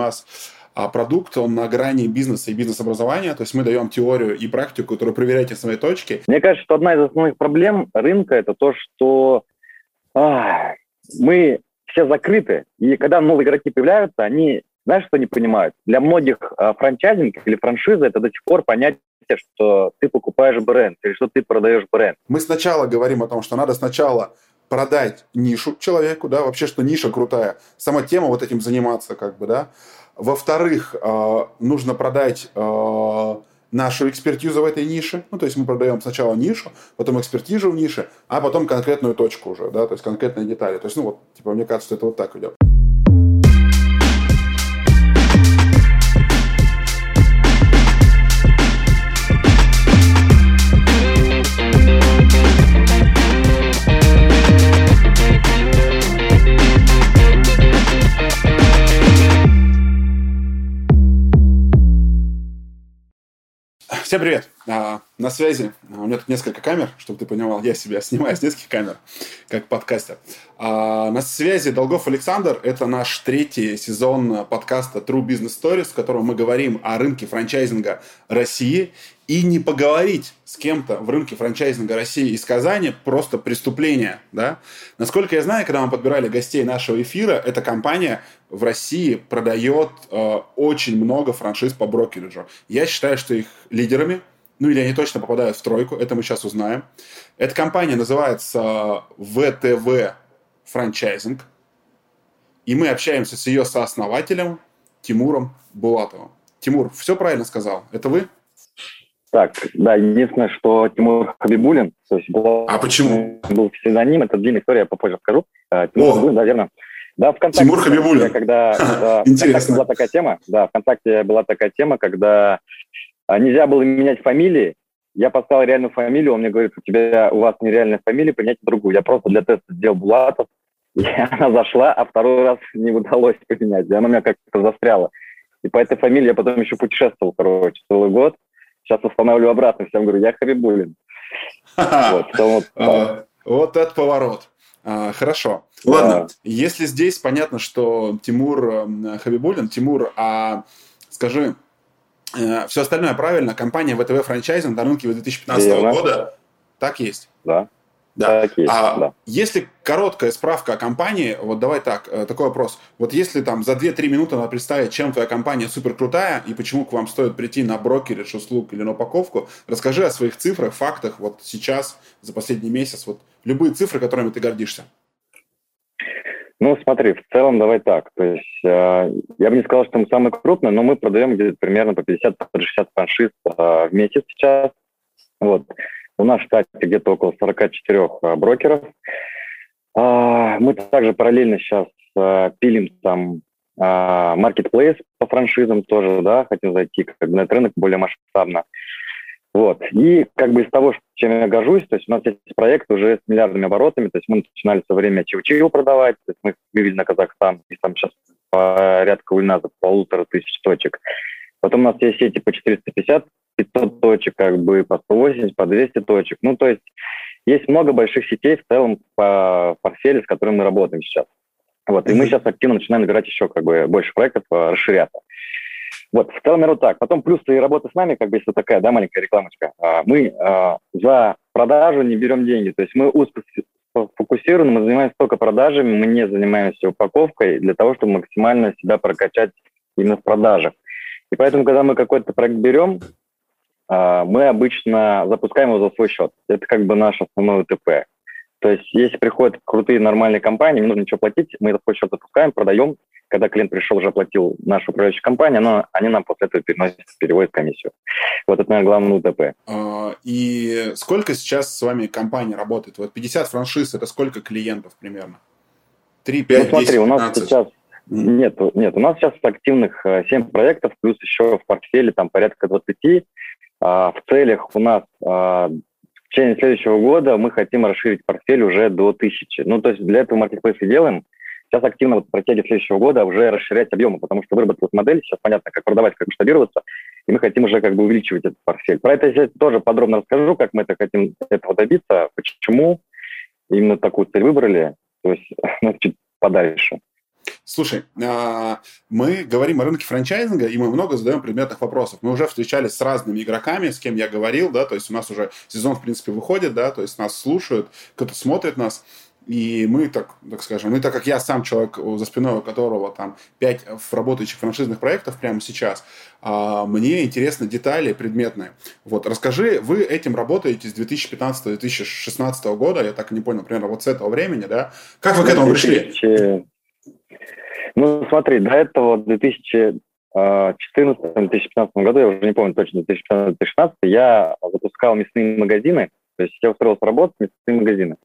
нас а продукт, он на грани бизнеса и бизнес-образования, то есть мы даем теорию и практику, которую проверяете в своей точке. Мне кажется, что одна из основных проблем рынка – это то, что а, мы все закрыты, и когда новые игроки появляются, они, знаешь, что не понимают? Для многих а, франчайзинг или франшиза – это до сих пор понятие, что ты покупаешь бренд или что ты продаешь бренд. Мы сначала говорим о том, что надо сначала продать нишу человеку, да, вообще, что ниша крутая, сама тема вот этим заниматься, как бы, да, во-вторых, э, нужно продать э, нашу экспертизу в этой нише. Ну, то есть мы продаем сначала нишу, потом экспертизу в нише, а потом конкретную точку уже, да, то есть конкретные детали. То есть, ну, вот, типа, мне кажется, что это вот так идет. Всем привет! А, на связи. А, у меня тут несколько камер, чтобы ты понимал. Я себя снимаю с нескольких камер, как подкастер. А, на связи Долгов Александр. Это наш третий сезон подкаста True Business Stories, в котором мы говорим о рынке франчайзинга России и не поговорить с кем-то в рынке франчайзинга России из Казани просто преступление, да? Насколько я знаю, когда мы подбирали гостей нашего эфира, эта компания в России продает э, очень много франшиз по брокериджу. Я считаю, что их лидерами, ну или они точно попадают в тройку, это мы сейчас узнаем. Эта компания называется ВТВ Франчайзинг, и мы общаемся с ее сооснователем Тимуром Булатовым. Тимур, все правильно сказал? Это вы? Так, да, единственное, что Тимур Хабибулин, то есть был, а почему? был псевдоним, это длинная история, я попозже расскажу. Э, Тимур О. Хабибулин, да, верно. Да, ВКонтакте, Тимур Хабибулин. Когда, да, Интересно. была такая тема, да, ВКонтакте была такая тема, когда нельзя было менять фамилии, я поставил реальную фамилию, он мне говорит, у тебя, у вас нереальная фамилия, принять другую. Я просто для теста сделал Булатов, и она зашла, а второй раз не удалось поменять, и она у меня как-то застряла. И по этой фамилии я потом еще путешествовал, короче, целый год. Сейчас восстанавливаю обратно, всем говорю, я Хабибулин. Вот, вот этот поворот. А, хорошо. Ладно, если здесь понятно, что Тимур Хабибулин, Тимур, а скажи, э, все остальное правильно, компания ВТВ франчайзинг на рынке 2015 года, так есть? Да. Да. Так есть, а да. если короткая справка о компании, вот давай так, э, такой вопрос. Вот если там за 2-3 минуты надо представить, чем твоя компания супер крутая и почему к вам стоит прийти на брокеридж услуг или на упаковку, расскажи о своих цифрах, фактах вот сейчас, за последний месяц, вот любые цифры, которыми ты гордишься. Ну, смотри, в целом давай так. То есть э, я бы не сказал, что мы самые крупные, но мы продаем где-то примерно по 50-60 франшиз э, в месяц сейчас. Вот. У нас в штате где-то около 44 а, брокеров. А, мы также параллельно сейчас а, пилим там маркетплейс по франшизам тоже, да, хотим зайти как бы на этот рынок более масштабно. Вот. И как бы из того, чем я горжусь, то есть у нас есть проект уже с миллиардными оборотами, то есть мы начинали все время чиу-чиу продавать, то есть мы вывели на Казахстан, и там сейчас порядка у нас полутора тысяч точек. Потом у нас есть сети по 450 500 точек, как бы по 180, по 200 точек. Ну, то есть есть много больших сетей в целом по портфелю, с которым мы работаем сейчас. Вот, и мы сейчас активно начинаем набирать еще как бы больше проектов, э, расширяться. Вот, в целом, так. Потом плюс и работа с нами, как бы, если такая, да, маленькая рекламочка. А, мы а, за продажу не берем деньги. То есть мы узко фокусированы, мы занимаемся только продажами, мы не занимаемся упаковкой для того, чтобы максимально себя прокачать именно в продажах. И поэтому, когда мы какой-то проект берем, а, мы обычно запускаем его за свой счет. Это как бы наш основной УТП. То есть если приходят крутые нормальные компании, не нужно ничего платить, мы свой счет запускаем, продаем. Когда клиент пришел, уже оплатил нашу управляющую компанию, но они нам после этого переносят, переводят комиссию. Вот это, наверное, главное УТП. А, и сколько сейчас с вами компания работает? Вот 50 франшиз – это сколько клиентов примерно? 3, 5, ну, смотри, 10, 15? у нас сейчас нет, нет, у нас сейчас активных 7 э, проектов, плюс еще в портфеле там порядка 20. А, в целях у нас а, в течение следующего года мы хотим расширить портфель уже до тысячи. Ну, то есть для этого маркетплейс делаем. Сейчас активно вот в стратегии следующего года уже расширять объемы, потому что выработалась модель, сейчас понятно, как продавать, как масштабироваться, и мы хотим уже как бы увеличивать этот портфель. Про это я тоже подробно расскажу, как мы это хотим этого добиться, почему именно такую цель выбрали, то есть ну, чуть подальше. Слушай, а, мы говорим о рынке франчайзинга, и мы много задаем предметных вопросов. Мы уже встречались с разными игроками, с кем я говорил, да, то есть у нас уже сезон, в принципе, выходит, да, то есть нас слушают, кто-то смотрит нас. И мы, так, так скажем, ну, так как я сам человек, за спиной у которого там 5 работающих франшизных проектов прямо сейчас, а, мне интересны детали предметные. Вот, расскажи, вы этим работаете с 2015-2016 года, я так и не понял, примерно вот с этого времени, да? Как вы к этому пришли? Ну, смотри, до этого в 2014-2015 году, я уже не помню точно, 2015-2016, я запускал мясные магазины, то есть я устроился работать в мясные магазины.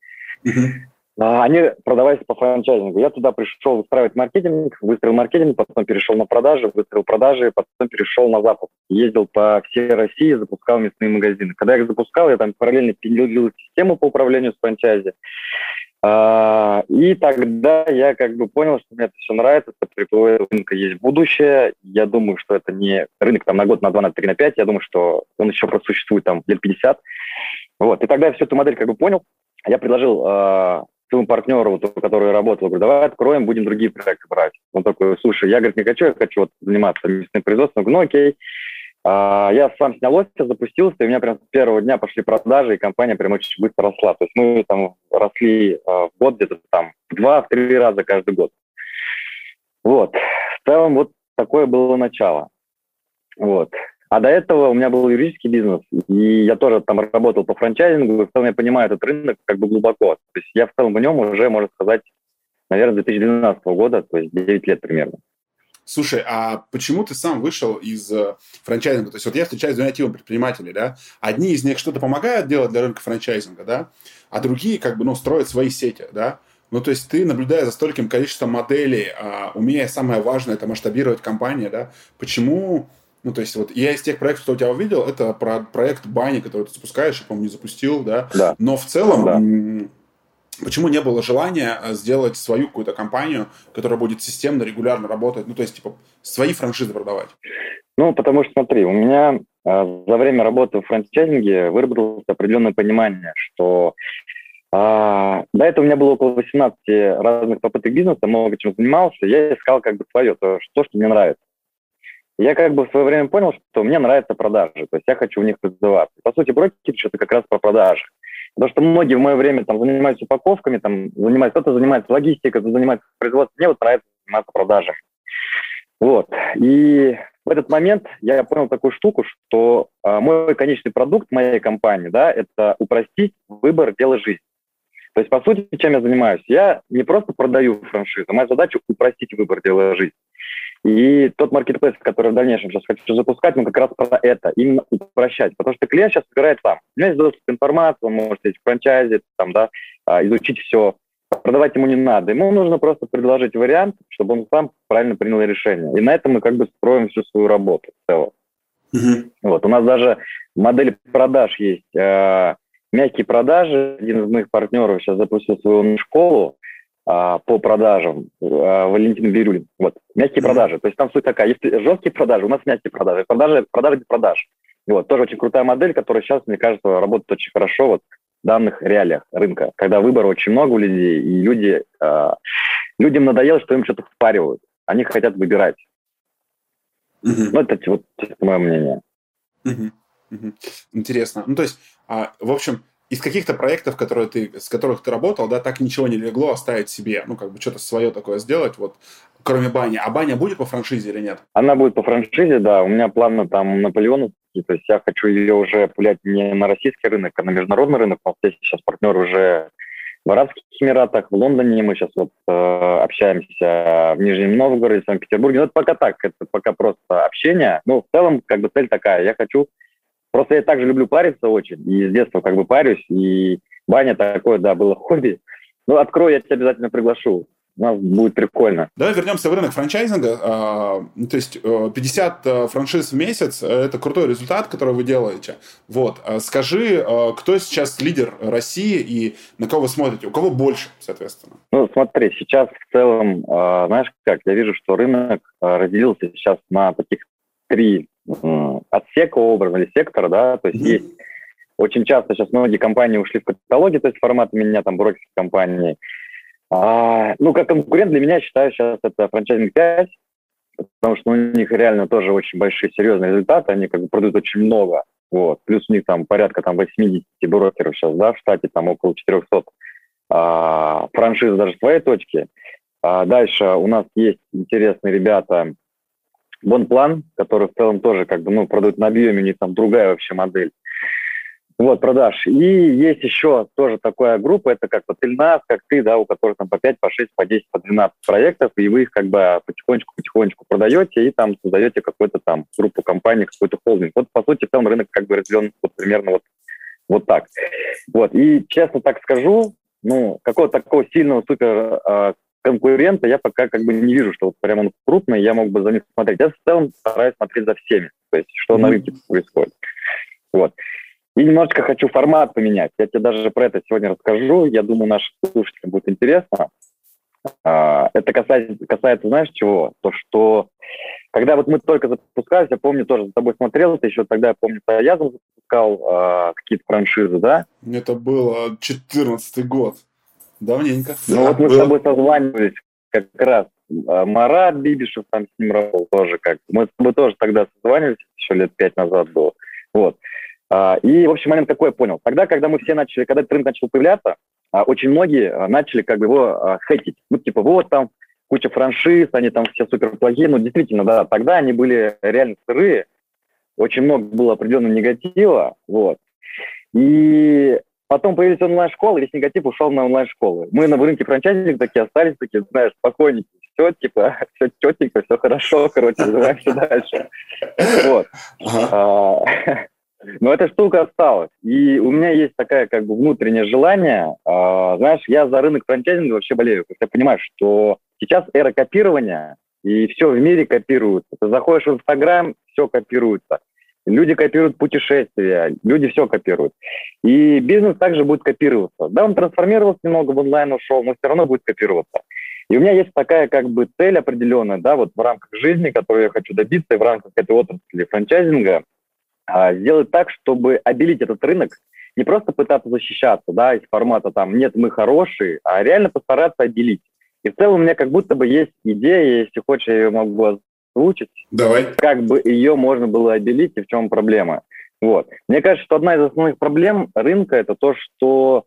Uh-huh. Они продавались по франчайзингу. Я туда пришел выстраивать маркетинг, выстроил маркетинг, потом перешел на продажи, выстроил продажи, потом перешел на запуск. Ездил по всей России, запускал мясные магазины. Когда я их запускал, я там параллельно пилил систему по управлению с франчайзи. А, и тогда я как бы понял, что мне это все нравится, что при рынка есть будущее. Я думаю, что это не рынок там на год, на два, на три, на пять. Я думаю, что он еще просто существует там лет 50. Вот. И тогда я всю эту модель как бы понял. Я предложил а, своему партнеру, вот, который работал, говорю, давай откроем, будем другие проекты брать. Он такой, слушай, я, говорит, не хочу, я хочу вот заниматься местным производством. ну окей. А, я сам снял офис, запустился, и у меня прям с первого дня пошли продажи, и компания прям очень быстро росла. То есть мы там росли а, в год где-то там два-три раза каждый год. Вот. В целом вот такое было начало. Вот. А до этого у меня был юридический бизнес, и я тоже там работал по франчайзингу, и в целом я понимаю этот рынок как бы глубоко. То есть я в целом в нем уже, можно сказать, наверное, 2012 года, то есть 9 лет примерно. Слушай, а почему ты сам вышел из э, франчайзинга? То есть вот я встречаюсь с двумя типами предпринимателей, да? Одни из них что-то помогают делать для рынка франчайзинга, да? А другие как бы, ну, строят свои сети, да? Ну, то есть ты, наблюдая за стольким количеством моделей, а, умея самое важное, это масштабировать компанию, да? Почему ну, то есть, вот я из тех проектов, что у тебя увидел, это про проект Бани, который ты запускаешь, я, по-моему, не запустил, да? Да. Но в целом, да. Почему не было желания э, сделать свою какую-то компанию, которая будет системно, регулярно работать, ну, то есть, типа, свои франшизы продавать? Ну, потому что, смотри, у меня э, за время работы в франчайзинге выработалось определенное понимание, что а, до этого у меня было около 18 разных попыток бизнеса, много чем занимался. Я искал как бы свое, то, что, что мне нравится я как бы в свое время понял, что мне нравятся продажи, то есть я хочу в них развиваться. По сути, брокерич – это как раз про продажи. Потому что многие в мое время там занимаются упаковками, там занимаются, кто-то занимается логистикой, кто-то занимается производством. Мне вот нравится заниматься продажами. Вот. И в этот момент я понял такую штуку, что а, мой конечный продукт моей компании, да, это упростить выбор дела жизни. То есть, по сути, чем я занимаюсь? Я не просто продаю франшизу, моя задача упростить выбор дела жизни. И тот маркетплейс, который в дальнейшем сейчас хочу запускать, ну как раз про это, именно упрощать. Потому что клиент сейчас выбирает сам. У меня есть доступ к информации, он может сидеть в франчайзе, там, да, а, изучить все. Продавать ему не надо. Ему нужно просто предложить вариант, чтобы он сам правильно принял решение. И на этом мы как бы строим всю свою работу в целом. Mm-hmm. Вот. У нас даже модель продаж есть. Э, мягкие продажи. Один из моих партнеров сейчас запустил свою школу а, по продажам а, Валентин Бирюлин. Вот, мягкие mm-hmm. продажи. То есть там суть такая, есть жесткие продажи, у нас мягкие продажи. Продажи, продажи без продаж. И вот, тоже очень крутая модель, которая сейчас, мне кажется, работает очень хорошо вот, в данных реалиях рынка, когда выбора очень много у людей, и люди, э, людям надоело, что им что-то впаривают. Они хотят выбирать. Mm-hmm. Ну, это вот это мое мнение. Mm-hmm. Mm-hmm. Интересно. Ну, то есть, а, в общем, из каких-то проектов, которые ты, с которых ты работал, да, так ничего не легло оставить себе, ну, как бы что-то свое такое сделать, вот, кроме бани. А баня будет по франшизе или нет? Она будет по франшизе, да. У меня планы там Наполеону, то есть я хочу ее уже пулять не на российский рынок, а на международный рынок. У нас есть сейчас партнер уже в Арабских Эмиратах, в Лондоне мы сейчас вот э, общаемся в Нижнем Новгороде, в Санкт-Петербурге. Но это пока так, это пока просто общение. Ну, в целом, как бы цель такая. Я хочу Просто я также люблю париться очень, и с детства как бы парюсь, и баня такое, да, было хобби. Ну, открою, я тебя обязательно приглашу. У нас будет прикольно. Давай вернемся в рынок франчайзинга. А, то есть 50 э, э, франшиз в месяц – это крутой результат, который вы делаете. Вот. А скажи, э, кто сейчас лидер России и на кого вы смотрите? У кого больше, соответственно? Ну, смотри, сейчас в целом, знаешь как, я вижу, что рынок разделился сейчас на таких три отсека образа или сектора, да, то есть mm-hmm. есть очень часто сейчас многие компании ушли в каталоги, то есть формат меня там брокерских компаний. А, ну, как конкурент для меня, считаю, сейчас это франчайзинг 5, потому что у них реально тоже очень большие серьезные результаты, они как бы продают очень много, вот, плюс у них там порядка там 80 брокеров сейчас, да, в штате там около 400 а, франшиз даже своей точки. А дальше у нас есть интересные ребята, Бонплан, который в целом тоже как бы, ну, продают на объеме, у них там другая вообще модель. Вот, продаж. И есть еще тоже такая группа, это как вот Ильнас, как ты, да, у которых там по 5, по 6, по 10, по 12 проектов, и вы их как бы потихонечку-потихонечку продаете и там создаете какую-то там группу компаний, какой-то холдинг. Вот, по сути, там рынок как бы разделен вот примерно вот, вот так. Вот, и честно так скажу, ну, какого-то такого сильного супер э, конкурента я пока как бы не вижу, что вот прям он крупный, я мог бы за ним смотреть. Я в целом стараюсь смотреть за всеми, то есть что mm-hmm. на рынке происходит. Вот. И немножечко хочу формат поменять. Я тебе даже про это сегодня расскажу. Я думаю, нашим слушателям будет интересно. А, это касается, касается, знаешь, чего? То, что когда вот мы только запускались, я помню, тоже за тобой смотрел, это еще тогда, я помню, я запускал а, какие-то франшизы, да? Это был 14 год. Давненько. Ну да, вот мы было. с тобой созванивались как раз. А, Марат Бибишев там с ним работал тоже как. Мы с тобой тоже тогда созванивались, еще лет пять назад было. Вот. А, и, в общем, момент какой я понял. Тогда, когда мы все начали, когда этот рынок начал появляться, а, очень многие начали как бы его хейтить. Ну, типа, вот там куча франшиз, они там все супер плохие. Ну, действительно, да, тогда они были реально сырые. Очень много было определенного негатива, вот. И Потом появились онлайн-школы, весь негатив ушел на онлайн-школы. Мы на рынке франчайзинга такие остались, такие, знаешь, спокойненькие. Все, типа, все четенько, все хорошо, короче, развиваемся дальше. Вот. А, но эта штука осталась. И у меня есть такая как бы внутреннее желание. А, знаешь, я за рынок франчайзинга вообще болею. Я понимаю, что сейчас эра копирования, и все в мире копируется. Ты заходишь в Инстаграм, все копируется. Люди копируют путешествия, люди все копируют. И бизнес также будет копироваться. Да, он трансформировался немного, в онлайн ушел, но все равно будет копироваться. И у меня есть такая как бы цель определенная, да, вот в рамках жизни, которую я хочу добиться, и в рамках этой отрасли франчайзинга, а, сделать так, чтобы обелить этот рынок, не просто пытаться защищаться, да, из формата там «нет, мы хорошие», а реально постараться обелить. И в целом у меня как будто бы есть идея, если хочешь, я ее могу озвучить. Давай. Как бы ее можно было обелить и в чем проблема. Вот. Мне кажется, что одна из основных проблем рынка это то, что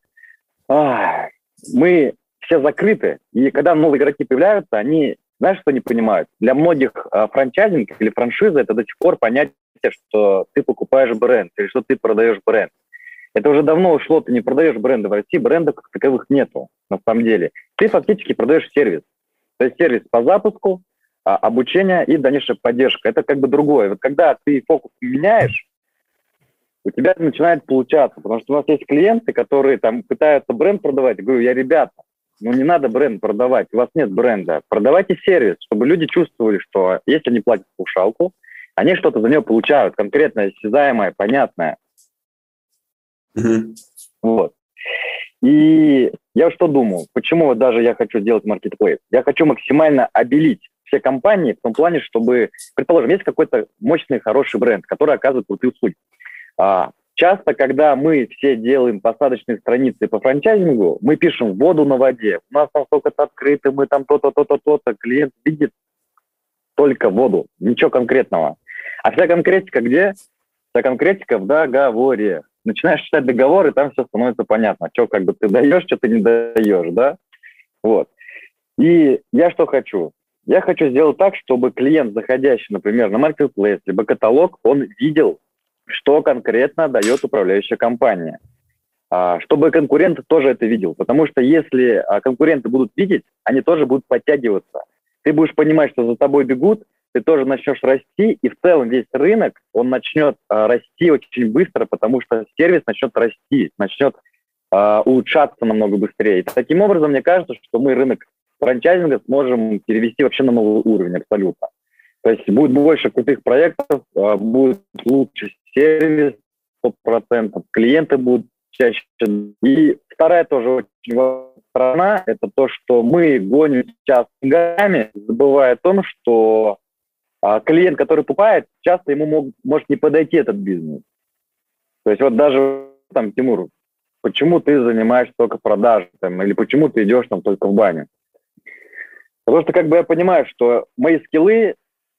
а, мы все закрыты, и когда новые игроки появляются, они, знаешь, что не понимают? Для многих а, франчайзинг или франшиза это до сих пор понятие, что ты покупаешь бренд или что ты продаешь бренд. Это уже давно ушло, ты не продаешь бренды в России, брендов как таковых нету на самом деле. Ты фактически продаешь сервис. То есть сервис по запуску, обучение и дальнейшая поддержка. Это как бы другое. Вот когда ты фокус меняешь, у тебя начинает получаться, потому что у нас есть клиенты, которые там пытаются бренд продавать. Я говорю, я, ребята, ну не надо бренд продавать, у вас нет бренда. Продавайте сервис, чтобы люди чувствовали, что если они платят паушалку, они что-то за нее получают, конкретное, осязаемое, понятное. Mm-hmm. Вот. И я что думаю, почему даже я хочу делать маркетплейс? Я хочу максимально обелить все компании в том плане, чтобы, предположим, есть какой-то мощный, хороший бренд, который оказывает крутые услуги. А, часто, когда мы все делаем посадочные страницы по франчайзингу, мы пишем воду на воде. У нас там столько-то открыто, мы там то-то, то-то, то-то. Клиент видит только воду, ничего конкретного. А вся конкретика где? Вся конкретика в договоре. Начинаешь читать договор, и там все становится понятно. Что как бы ты даешь, что ты не даешь, да? Вот. И я что хочу? Я хочу сделать так, чтобы клиент, заходящий, например, на Marketplace, либо каталог, он видел, что конкретно дает управляющая компания. А, чтобы конкурент тоже это видел. Потому что если а, конкуренты будут видеть, они тоже будут подтягиваться. Ты будешь понимать, что за тобой бегут, ты тоже начнешь расти, и в целом весь рынок, он начнет а, расти очень быстро, потому что сервис начнет расти, начнет улучшаться намного быстрее. И таким образом, мне кажется, что мы рынок франчайзинга сможем перевести вообще на новый уровень абсолютно. То есть будет больше крутых проектов, а, будет лучше сервис 100%, клиенты будут чаще. И вторая тоже очень важная сторона – это то, что мы гоним сейчас деньгами, забывая о том, что а, клиент, который покупает, часто ему мог, может не подойти этот бизнес. То есть вот даже там, Тимур, почему ты занимаешься только продажей, там, или почему ты идешь там только в баню. Потому что как бы я понимаю, что мои скиллы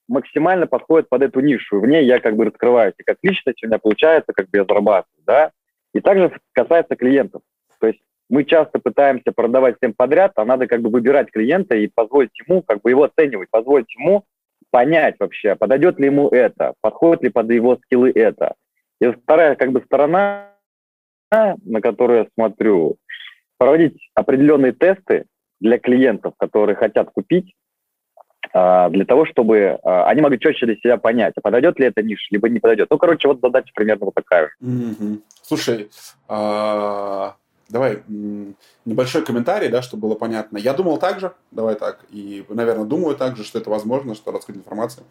максимально подходят под эту нишу. В ней я как бы раскрываюсь и как личность, у меня получается, как бы я зарабатываю, да. И также касается клиентов. То есть мы часто пытаемся продавать всем подряд, а надо как бы выбирать клиента и позволить ему, как бы его оценивать, позволить ему понять вообще, подойдет ли ему это, подходит ли под его скиллы это. И вторая как бы сторона, на которую я смотрю, проводить определенные тесты для клиентов, которые хотят купить, а, для того, чтобы а, они могли четче для себя понять, а подойдет ли эта ниша, либо не подойдет. Ну, короче, вот задача примерно вот такая. Mm-hmm. Слушай, а, давай небольшой комментарий, да, чтобы было понятно. Я думал так же, давай так, и, наверное, думаю так же, что это возможно, что раскрыть информацию.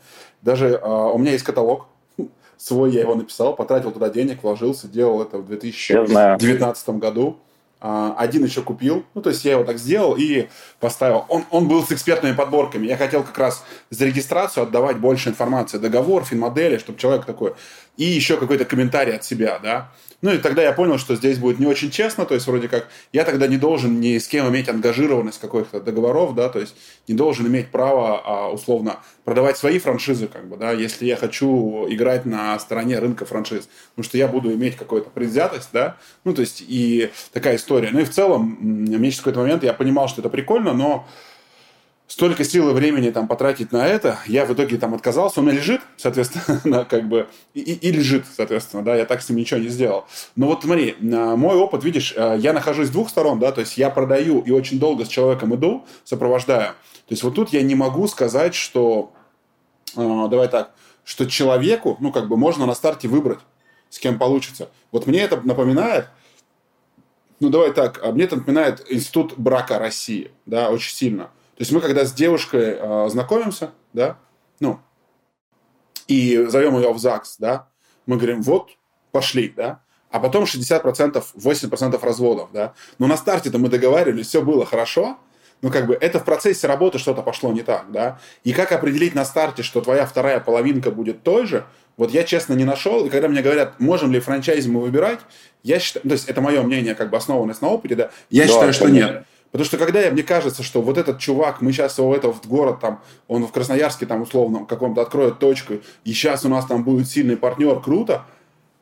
Даже у меня есть каталог, свой я его написал, потратил туда денег, вложился, делал это в 2019 году. А, один еще купил, ну, то есть я его так сделал и поставил. Он, он был с экспертными подборками. Я хотел как раз за регистрацию отдавать больше информации, договор, финмодели, чтобы человек такой... И еще какой-то комментарий от себя, да. Ну и тогда я понял, что здесь будет не очень честно, то есть вроде как я тогда не должен ни с кем иметь ангажированность каких-то договоров, да, то есть не должен иметь права а, условно продавать свои франшизы, как бы, да, если я хочу играть на стороне рынка франшиз, потому что я буду иметь какую-то предвзятость, да, ну то есть и такая история. Ну и в целом, мне через какой-то момент я понимал, что это прикольно, но столько сил и времени там потратить на это, я в итоге там отказался, у меня лежит, соответственно, как бы, и, и лежит, соответственно, да, я так с ним ничего не сделал. Но вот смотри, а, мой опыт, видишь, а, я нахожусь с двух сторон, да, то есть я продаю и очень долго с человеком иду, сопровождаю. То есть вот тут я не могу сказать, что, э, давай так, что человеку, ну, как бы можно на старте выбрать, с кем получится. Вот мне это напоминает, ну, давай так, мне это напоминает институт брака России, да, очень сильно. То есть мы когда с девушкой э, знакомимся, да, ну, и зовем ее в ЗАГС, да, мы говорим, вот, пошли, да, а потом 60%, 80% разводов, да. Но на старте-то мы договаривались, все было хорошо, но как бы это в процессе работы что-то пошло не так, да. И как определить на старте, что твоя вторая половинка будет той же, вот я, честно, не нашел. И когда мне говорят, можем ли франчайзи мы выбирать, я считаю, то есть это мое мнение, как бы основанное на опыте, да, я да, считаю, что конечно. нет. Потому что когда я, мне кажется, что вот этот чувак, мы сейчас его этого в город, там, он в Красноярске там условно каком-то откроет точку, и сейчас у нас там будет сильный партнер, круто,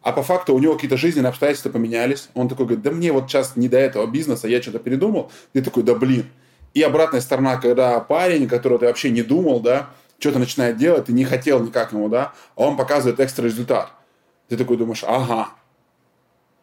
а по факту у него какие-то жизненные обстоятельства поменялись. Он такой говорит, да мне вот сейчас не до этого бизнеса, я что-то передумал. Ты такой, да блин. И обратная сторона, когда парень, которого ты вообще не думал, да, что-то начинает делать, ты не хотел никак ему, да, а он показывает экстра результат. Ты такой думаешь, ага,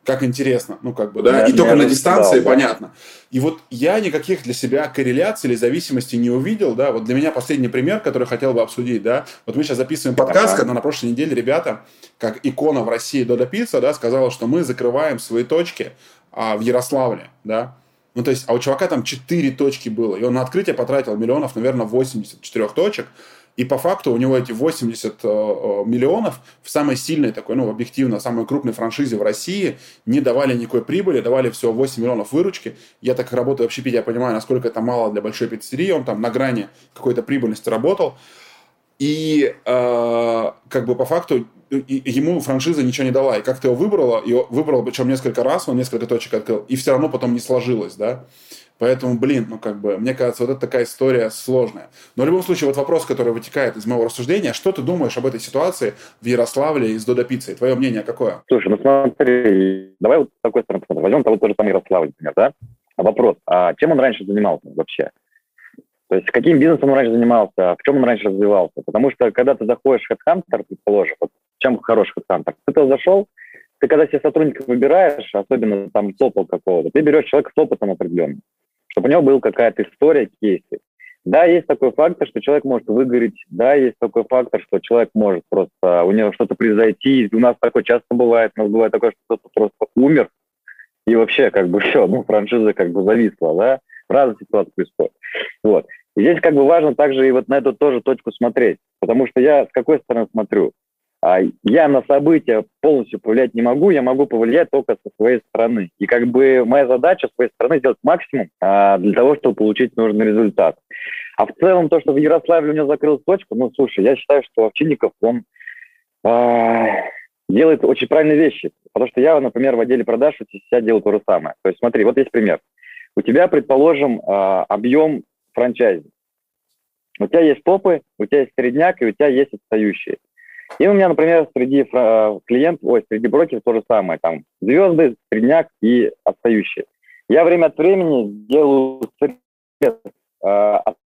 как интересно, ну как бы, да, да и только на дистанции да, понятно. И вот я никаких для себя корреляций или зависимостей не увидел, да, вот для меня последний пример, который хотел бы обсудить, да, вот мы сейчас записываем подкаст, когда на прошлой неделе ребята, как икона в России Дода Пицца, да, сказала, что мы закрываем свои точки а, в Ярославле, да, ну, то есть, а у чувака там 4 точки было, и он на открытие потратил миллионов, наверное, 84 точек, и по факту у него эти 80 э, э, миллионов в самой сильной такой, ну, объективно, самой крупной франшизе в России не давали никакой прибыли, давали всего 8 миллионов выручки. Я так работаю в общепите, я понимаю, насколько это мало для большой пиццерии. Он там на грани какой-то прибыльности работал. И э, как бы по факту ему франшиза ничего не дала. И как ты его выбрала, и выбрал причем несколько раз, он несколько точек открыл, и все равно потом не сложилось, да. Поэтому, блин, ну как бы, мне кажется, вот это такая история сложная. Но в любом случае, вот вопрос, который вытекает из моего рассуждения, что ты думаешь об этой ситуации в Ярославле и с Додо Пиццей? Твое мнение какое? Слушай, ну смотри, давай вот с такой стороны посмотрим. Возьмем того же самый Ярославль, например, да? Вопрос, а чем он раньше занимался вообще? То есть каким бизнесом он раньше занимался, в чем он раньше развивался? Потому что когда ты заходишь в HeadHunter, предположим, вот чем хороший HeadHunter, ты туда зашел, ты когда себе сотрудников выбираешь, особенно там топа какого-то, ты берешь человека с опытом определенным чтобы у него была какая-то история, кейсы. Да, есть такой фактор, что человек может выгореть, да, есть такой фактор, что человек может просто, у него что-то произойти, у нас такое часто бывает, у нас бывает такое, что кто-то просто умер, и вообще как бы все, ну, франшиза как бы зависла, да, разные ситуации происходят. Вот. И здесь как бы важно также и вот на эту тоже точку смотреть, потому что я с какой стороны смотрю? А я на события полностью повлиять не могу, я могу повлиять только со своей стороны. И как бы моя задача с своей стороны сделать максимум а, для того, чтобы получить нужный результат. А в целом то, что в Ярославле у него закрылась точка, ну, слушай, я считаю, что Овчинников, он... А, делает очень правильные вещи. Потому что я, например, в отделе продаж у себя делаю то же самое. То есть смотри, вот есть пример. У тебя, предположим, объем франчайзи. У тебя есть топы, у тебя есть средняк, и у тебя есть отстающие. И у меня, например, среди клиентов, ой, среди брокеров то же самое. Там звезды, средняк и отстающие. Я время от времени делаю срез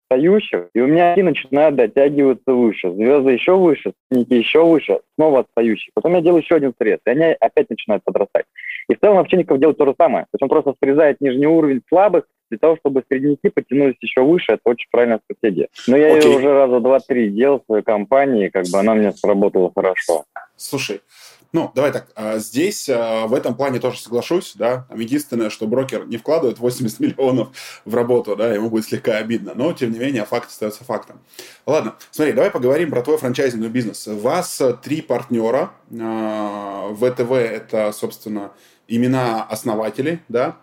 отстающих, и у меня они начинают дотягиваться выше. Звезды еще выше, средники еще выше, снова отстающие. Потом я делаю еще один срез, и они опять начинают подрастать. И в целом Овчинников делает то же самое. То есть он просто срезает нижний уровень слабых для того, чтобы средники потянулись еще выше. Это очень правильная стратегия. Но я okay. ее уже раза два-три делал в своей компании, как бы она меня сработала хорошо. Слушай, ну, давай так, а, здесь а, в этом плане тоже соглашусь, да, единственное, что брокер не вкладывает 80 миллионов в работу, да, ему будет слегка обидно, но, тем не менее, факт остается фактом. Ладно, смотри, давай поговорим про твой франчайзинговый бизнес. У вас три партнера, а, ВТВ – это, собственно, имена основателей, да,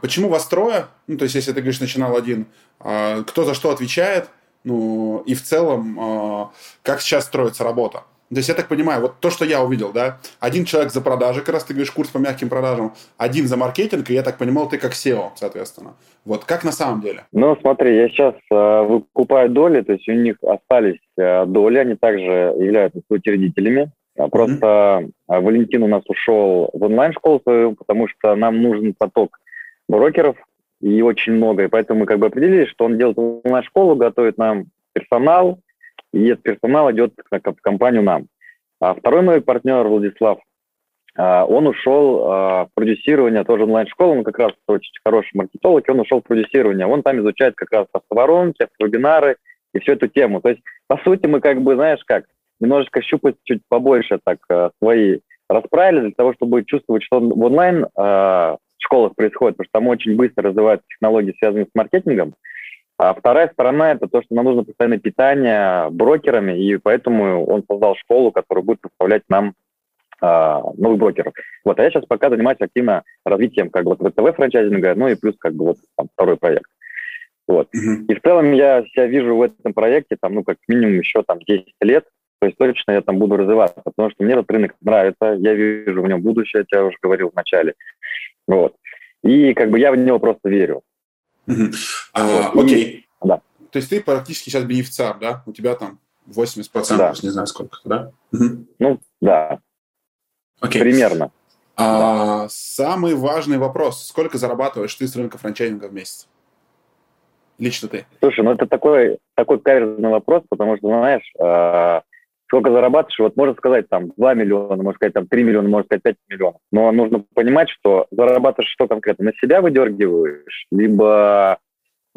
почему вас трое? Ну, то есть, если ты говоришь, начинал один, кто за что отвечает, ну, и в целом, как сейчас строится работа? То есть, я так понимаю, вот то, что я увидел, да, один человек за продажи, как раз ты говоришь, курс по мягким продажам, один за маркетинг, и я так понимал, ты как SEO, соответственно. Вот как на самом деле? Ну, смотри, я сейчас э, выкупаю доли, то есть у них остались э, доли, они также являются соучредителями. А просто mm-hmm. Валентин у нас ушел в онлайн-школу свою, потому что нам нужен поток брокеров, и очень много, и поэтому мы как бы определились, что он делает онлайн-школу, готовит нам персонал, и этот персонал идет в компанию нам. А второй мой партнер Владислав, а, он ушел а, в продюсирование, тоже онлайн-школа, он как раз очень хороший маркетолог, и он ушел в продюсирование. Он там изучает как раз автоворонки, вебинары и всю эту тему. То есть, по сути, мы как бы, знаешь как, немножечко щупать чуть побольше так а, свои расправили для того, чтобы чувствовать, что в онлайн школах происходит, потому что там очень быстро развиваются технологии, связанные с маркетингом. А вторая сторона – это то, что нам нужно постоянное питание брокерами, и поэтому он создал школу, которая будет поставлять нам а, новых брокеров. Вот, а я сейчас пока занимаюсь активно развитием как бы ВТВ франчайзинга, ну и плюс как бы вот там, второй проект. Вот. Mm-hmm. И в целом я себя вижу в этом проекте там, ну, как минимум еще там 10 лет, то есть точно я там буду развиваться, потому что мне этот рынок нравится, я вижу в нем будущее, я уже говорил в начале. Вот. И как бы я в него просто верю. А, окей. Да. То есть ты практически сейчас бенефициар, да? У тебя там 80%, да. не знаю сколько, да? Ну, да. Окей. Примерно. А, да. Самый важный вопрос. Сколько зарабатываешь ты с рынка франчайзинга в месяц? Лично ты. Слушай, ну это такой, такой каверзный вопрос, потому что, знаешь, э, сколько зарабатываешь, вот можно сказать там 2 миллиона, можно сказать там 3 миллиона, можно сказать 5 миллионов. Но нужно понимать, что зарабатываешь что конкретно? На себя выдергиваешь, либо а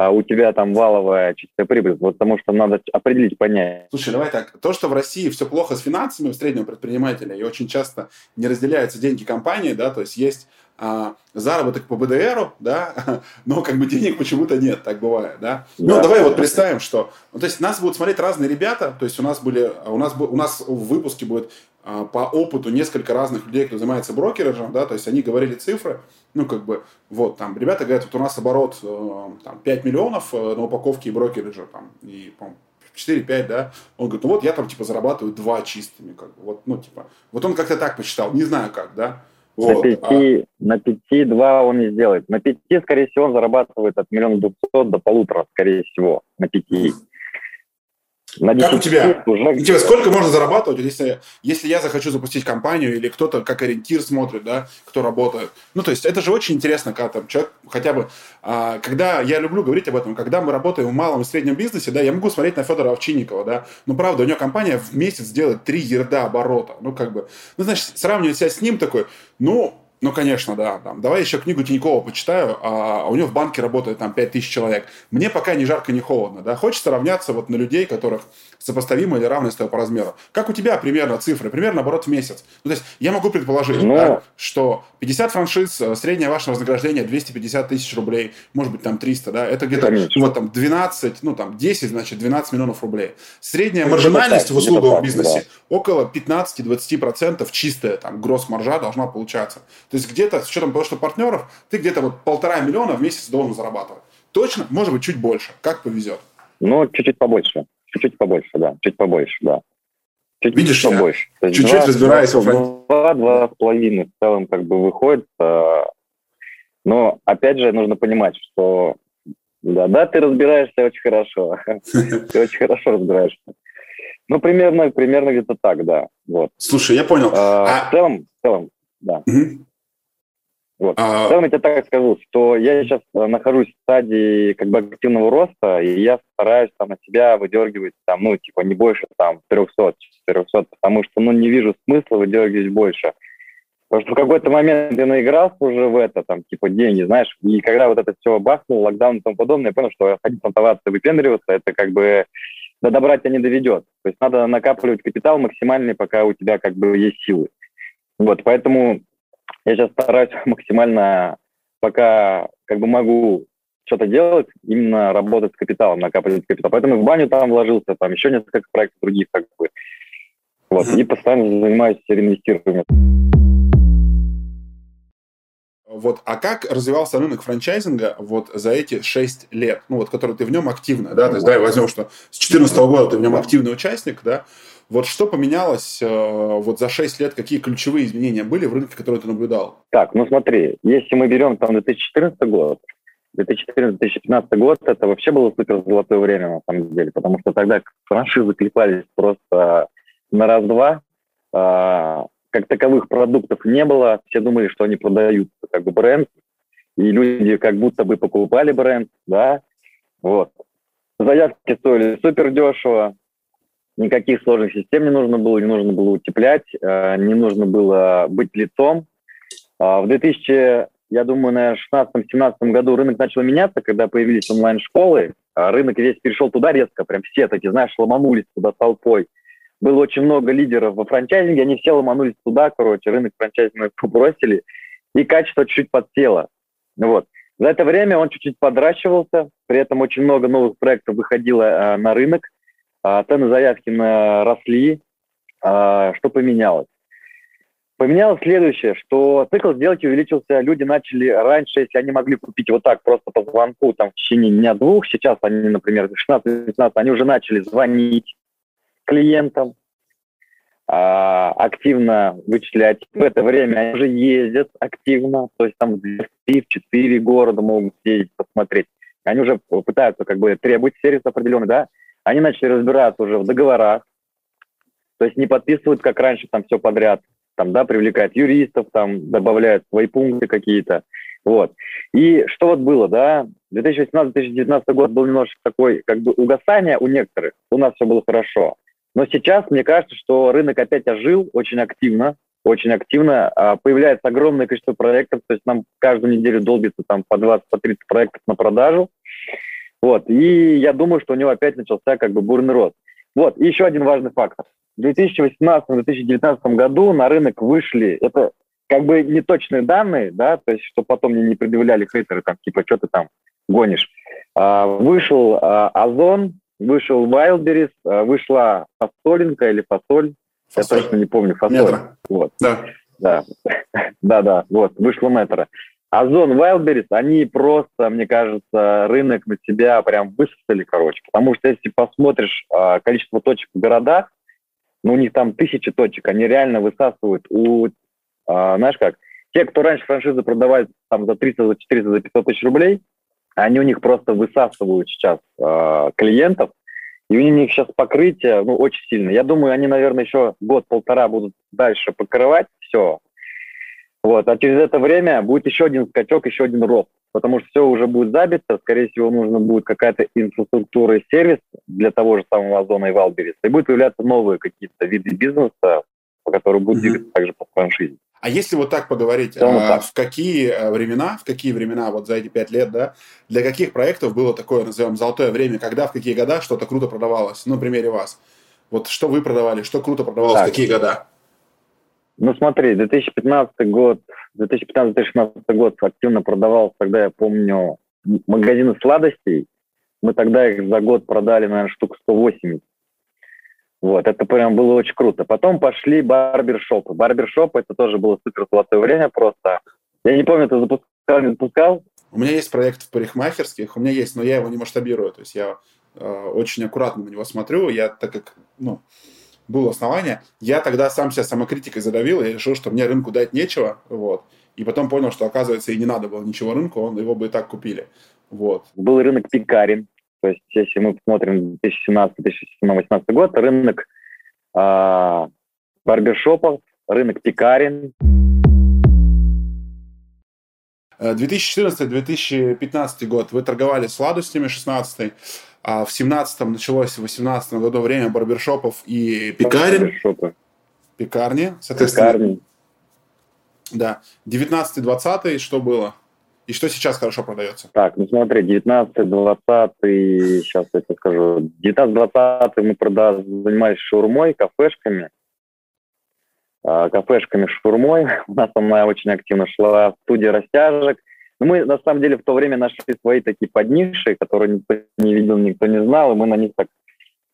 у тебя там валовая чистая прибыль, вот потому что надо определить, понять. Слушай, давай так, то, что в России все плохо с финансами у среднего предпринимателя, и очень часто не разделяются деньги компании, да, то есть есть а, заработок по БДРу, да, но как бы денег почему-то нет, так бывает, да. Ну, да. давай вот представим, что, ну, то есть нас будут смотреть разные ребята, то есть у нас были, у нас, у нас в выпуске будет а, по опыту несколько разных людей, кто занимается брокеражем, да, то есть они говорили цифры, ну, как бы, вот, там, ребята говорят, вот у нас оборот, э, там, 5 миллионов э, на упаковке и брокеража, там, и, по 4-5, да, он говорит, ну вот я там, типа, зарабатываю 2 чистыми, как бы, вот, ну, типа, вот он как-то так посчитал, не знаю как, да, вот. На, пяти, а... на пяти два он не сделает. На пяти, скорее всего, он зарабатывает от миллиона двухсот до полутора, скорее всего, на пяти. На как у тебя? Уже... У тебя сколько можно зарабатывать, если, если я захочу запустить компанию, или кто-то как ориентир смотрит, да, кто работает. Ну, то есть, это же очень интересно, когда там человек хотя бы... А, когда я люблю говорить об этом, когда мы работаем в малом и среднем бизнесе, да, я могу смотреть на Федора Овчинникова, да, ну, правда, у него компания в месяц делает 3 ерда оборота. Ну, как бы... Ну, значит, сравнивать себя с ним такой, ну, ну, конечно, да. Там, давай еще книгу Тинькова почитаю, а у него в банке работает там 5000 человек. Мне пока ни жарко, ни холодно, да. Хочется равняться вот на людей, которых сопоставимо или равны с тобой по размеру. Как у тебя примерно цифры? Примерно, наоборот, в месяц. Ну, то есть, я могу предположить, Но... да, что 50 франшиз, э, среднее ваше вознаграждение 250 тысяч рублей, может быть, там 300, да, это где-то, ну, вот там 12, ну, там 10, значит, 12 миллионов рублей. Средняя маржинальность в услуговом бизнесе да. около 15-20% чистая, там, гросс-маржа должна получаться. То есть где-то, с учетом того, что партнеров, ты где-то вот полтора миллиона в месяц должен зарабатывать. Точно? Может быть, чуть больше. Как повезет. Ну, чуть-чуть побольше. Чуть-чуть побольше, да. Чуть побольше, да. чуть Видишь, что больше. Чуть-чуть разбираюсь во франчайзе. Два, два с половиной в целом как бы выходит. А, но, опять же, нужно понимать, что да, да, ты разбираешься очень хорошо. Ты очень хорошо разбираешься. Ну, примерно, примерно где-то так, да. Вот. Слушай, я понял. А, а... В целом, в целом, да. Угу. Вот. А... В целом я тебе так скажу, что я сейчас э, нахожусь в стадии как бы активного роста, и я стараюсь там на себя выдергивать там, ну, типа, не больше там 300, 400, потому что, ну, не вижу смысла выдергивать больше. Потому что в какой-то момент я наигрался уже в это, там, типа, деньги, знаешь, и когда вот это все бахнуло, локдаун и тому подобное, я понял, что ходить понтоваться выпендриваться, это как бы до добра тебя не доведет. То есть надо накапливать капитал максимальный, пока у тебя как бы есть силы. Вот, поэтому я сейчас стараюсь максимально, пока как бы могу что-то делать, именно работать с капиталом, накапливать капитал. Поэтому в баню там вложился, там еще несколько проектов других как бы. Вот, и постоянно занимаюсь реинвестированием. Вот, а как развивался рынок франчайзинга вот за эти 6 лет, ну вот, который ты в нем активно, да, то есть, да, возьмем, что с 2014 года ты в нем активный участник, да, вот что поменялось э, вот за 6 лет, какие ключевые изменения были в рынке, которые ты наблюдал? Так, ну смотри, если мы берем там 2014 год, 2014-2015 год, это вообще было супер золотое время, на самом деле, потому что тогда франшизы клепались просто на раз-два, а, как таковых продуктов не было, все думали, что они продают как бы бренд, и люди как будто бы покупали бренд, да, вот. Заявки стоили супер дешево, никаких сложных систем не нужно было, не нужно было утеплять, э, не нужно было быть лицом. А в 2000, я думаю, на 16-17 году рынок начал меняться, когда появились онлайн-школы, а рынок весь перешел туда резко, прям все такие, знаешь, ломанулись туда толпой было очень много лидеров во франчайзинге, они все ломанулись туда, короче, рынок франчайзинга побросили, и качество чуть-чуть подсело. Вот. За это время он чуть-чуть подращивался, при этом очень много новых проектов выходило э, на рынок, цены заявки росли. Э, что поменялось? Поменялось следующее, что цикл сделки увеличился, люди начали раньше, если они могли купить вот так просто по звонку там, в течение дня-двух, сейчас они, например, 16-15, они уже начали звонить, клиентам, а, активно вычислять. В это время они уже ездят активно, то есть там в 3-4 города могут ездить, посмотреть. Они уже пытаются как бы требовать сервис определенный, да. Они начали разбираться уже в договорах, то есть не подписывают, как раньше, там все подряд, там, да, привлекают юристов, там, добавляют свои пункты какие-то. Вот. И что вот было, да, 2018-2019 год был немножко такой, как бы, угасание у некоторых, у нас все было хорошо. Но сейчас мне кажется, что рынок опять ожил очень активно, очень активно. А, появляется огромное количество проектов, то есть нам каждую неделю долбится там по 20-30 по проектов на продажу. Вот, и я думаю, что у него опять начался как бы бурный рост. Вот, и еще один важный фактор. В 2018-2019 году на рынок вышли, это как бы неточные данные, да, то есть, что потом мне не предъявляли хейтеры, там, типа, что ты там гонишь. А, вышел а, Озон, вышел Wildberries, э, вышла фасолинка или фасоль, фасоль. я точно не помню, фасоль. Метро. Вот. Да. Да. да, да, вот, вышла метро. Озон, Wildberries, они просто, мне кажется, рынок на себя прям высосали, короче. Потому что если посмотришь э, количество точек в городах, ну, у них там тысячи точек, они реально высасывают. У, э, знаешь как, те, кто раньше франшизы продавали там за 300, за 400, за 500 тысяч рублей, они у них просто высасывают сейчас э, клиентов, и у них сейчас покрытие ну, очень сильное. Я думаю, они, наверное, еще год-полтора будут дальше покрывать все. Вот. А через это время будет еще один скачок, еще один рост. Потому что все уже будет забито, скорее всего, нужно будет какая-то инфраструктура и сервис для того же самого Озона и Валберис. И будут появляться новые какие-то виды бизнеса, по которым будут mm-hmm. двигаться также по франшизе. А если вот так поговорить, а, в какие э, времена, в какие времена вот за эти пять лет, да, для каких проектов было такое, назовем, золотое время, когда, в какие года что-то круто продавалось? Ну, на примере вас. Вот что вы продавали, что круто продавалось, так. в какие года? Ну, смотри, 2015 год, 2015-2016 год активно продавался, тогда я помню, магазины сладостей. Мы тогда их за год продали, наверное, штук 180. Вот, это прям было очень круто. Потом пошли барбершопы. Барбершоп это тоже было супер золотое время просто. Я не помню, ты запускал, не запускал? У меня есть проект в парикмахерских, у меня есть, но я его не масштабирую. То есть я э, очень аккуратно на него смотрю. Я так как, ну, было основание. Я тогда сам себя самокритикой задавил, и решил, что мне рынку дать нечего, вот. И потом понял, что, оказывается, и не надо было ничего рынку, он, его бы и так купили. Вот. Был рынок пекарен, то есть если мы посмотрим 2017-2018 год, рынок э, барбершопов, рынок пекарен. 2014-2015 год вы торговали сладостями, 16 а в 17 началось, в 18 году время барбершопов и пекарен. Барбершопы. Пекарни, соответственно. Пекарни. Да. 19-20 что было? И что сейчас хорошо продается? Так, ну смотри, 19 20 сейчас я тебе скажу. 19 20 мы прода... занимались шаурмой, кафешками. А, кафешками шаурмой. У нас она очень активно шла студия растяжек. Но мы, на самом деле, в то время нашли свои такие подниши, которые никто не видел, никто не знал, и мы на них так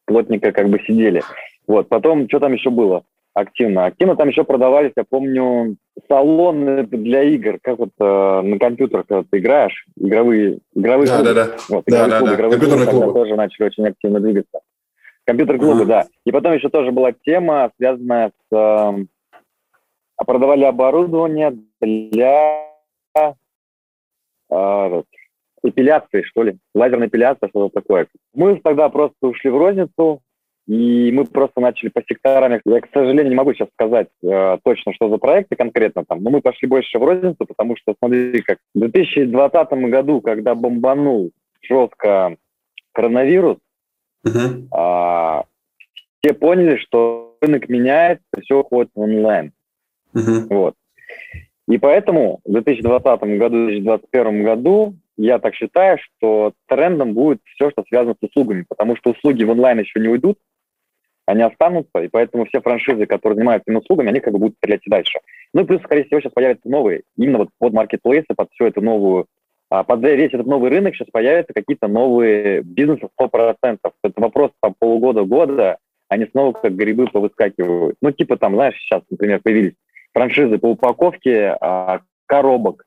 плотненько как бы сидели. Вот, потом, что там еще было? активно. Активно там еще продавались, я помню, салоны для игр, как вот э, на компьютерах, когда ты играешь, игровые, игровые да, клубы. Да, да, вот, да, да, клубы, да. Игровые клубы, клубы тоже начали очень активно двигаться. Компьютер-клубы, ага. да. И потом еще тоже была тема, связанная с... Э, продавали оборудование для э, эпиляции, что ли, лазерной эпиляции, что-то такое. Мы тогда просто ушли в розницу, и мы просто начали по секторам. Я, к сожалению, не могу сейчас сказать э, точно, что за проекты конкретно там, но мы пошли больше в розницу, потому что, смотри, как в 2020 году, когда бомбанул жестко коронавирус, uh-huh. э, все поняли, что рынок меняется, все уходит в онлайн. Uh-huh. Вот. И поэтому в 2020 году, 2021 году я так считаю, что трендом будет все, что связано с услугами, потому что услуги в онлайн еще не уйдут, они останутся, и поэтому все франшизы, которые занимаются именно услугами, они как бы будут стрелять и дальше. Ну и плюс, скорее всего, сейчас появятся новые, именно вот под маркетплейсы, под всю эту новую, а, под весь этот новый рынок сейчас появятся какие-то новые бизнесы 100%. Это вопрос там полугода-года, они снова как грибы повыскакивают. Ну типа там, знаешь, сейчас, например, появились франшизы по упаковке а, коробок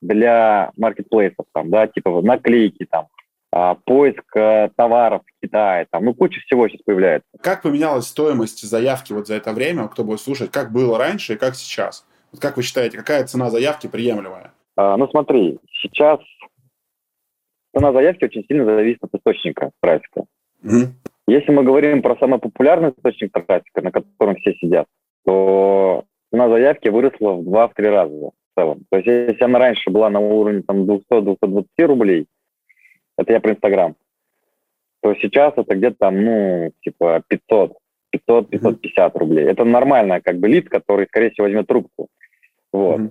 для маркетплейсов, там, да, типа наклейки там, а, поиск э, товаров в Китае, там, ну, куча всего сейчас появляется. Как поменялась стоимость заявки вот за это время, кто будет слушать, как было раньше и как сейчас? Вот как вы считаете, какая цена заявки приемлемая? А, ну, смотри, сейчас цена заявки очень сильно зависит от источника трафика. Угу. Если мы говорим про самый популярный источник трафика, на котором все сидят, то цена заявки выросла в 2-3 раза в целом. То есть если она раньше была на уровне там, 200-220 рублей, это я про Инстаграм. То сейчас это где-то там, ну, типа 500, 500, 550 рублей. Это нормально, как бы лид, который, скорее всего, возьмет трубку. Вот. Mm-hmm.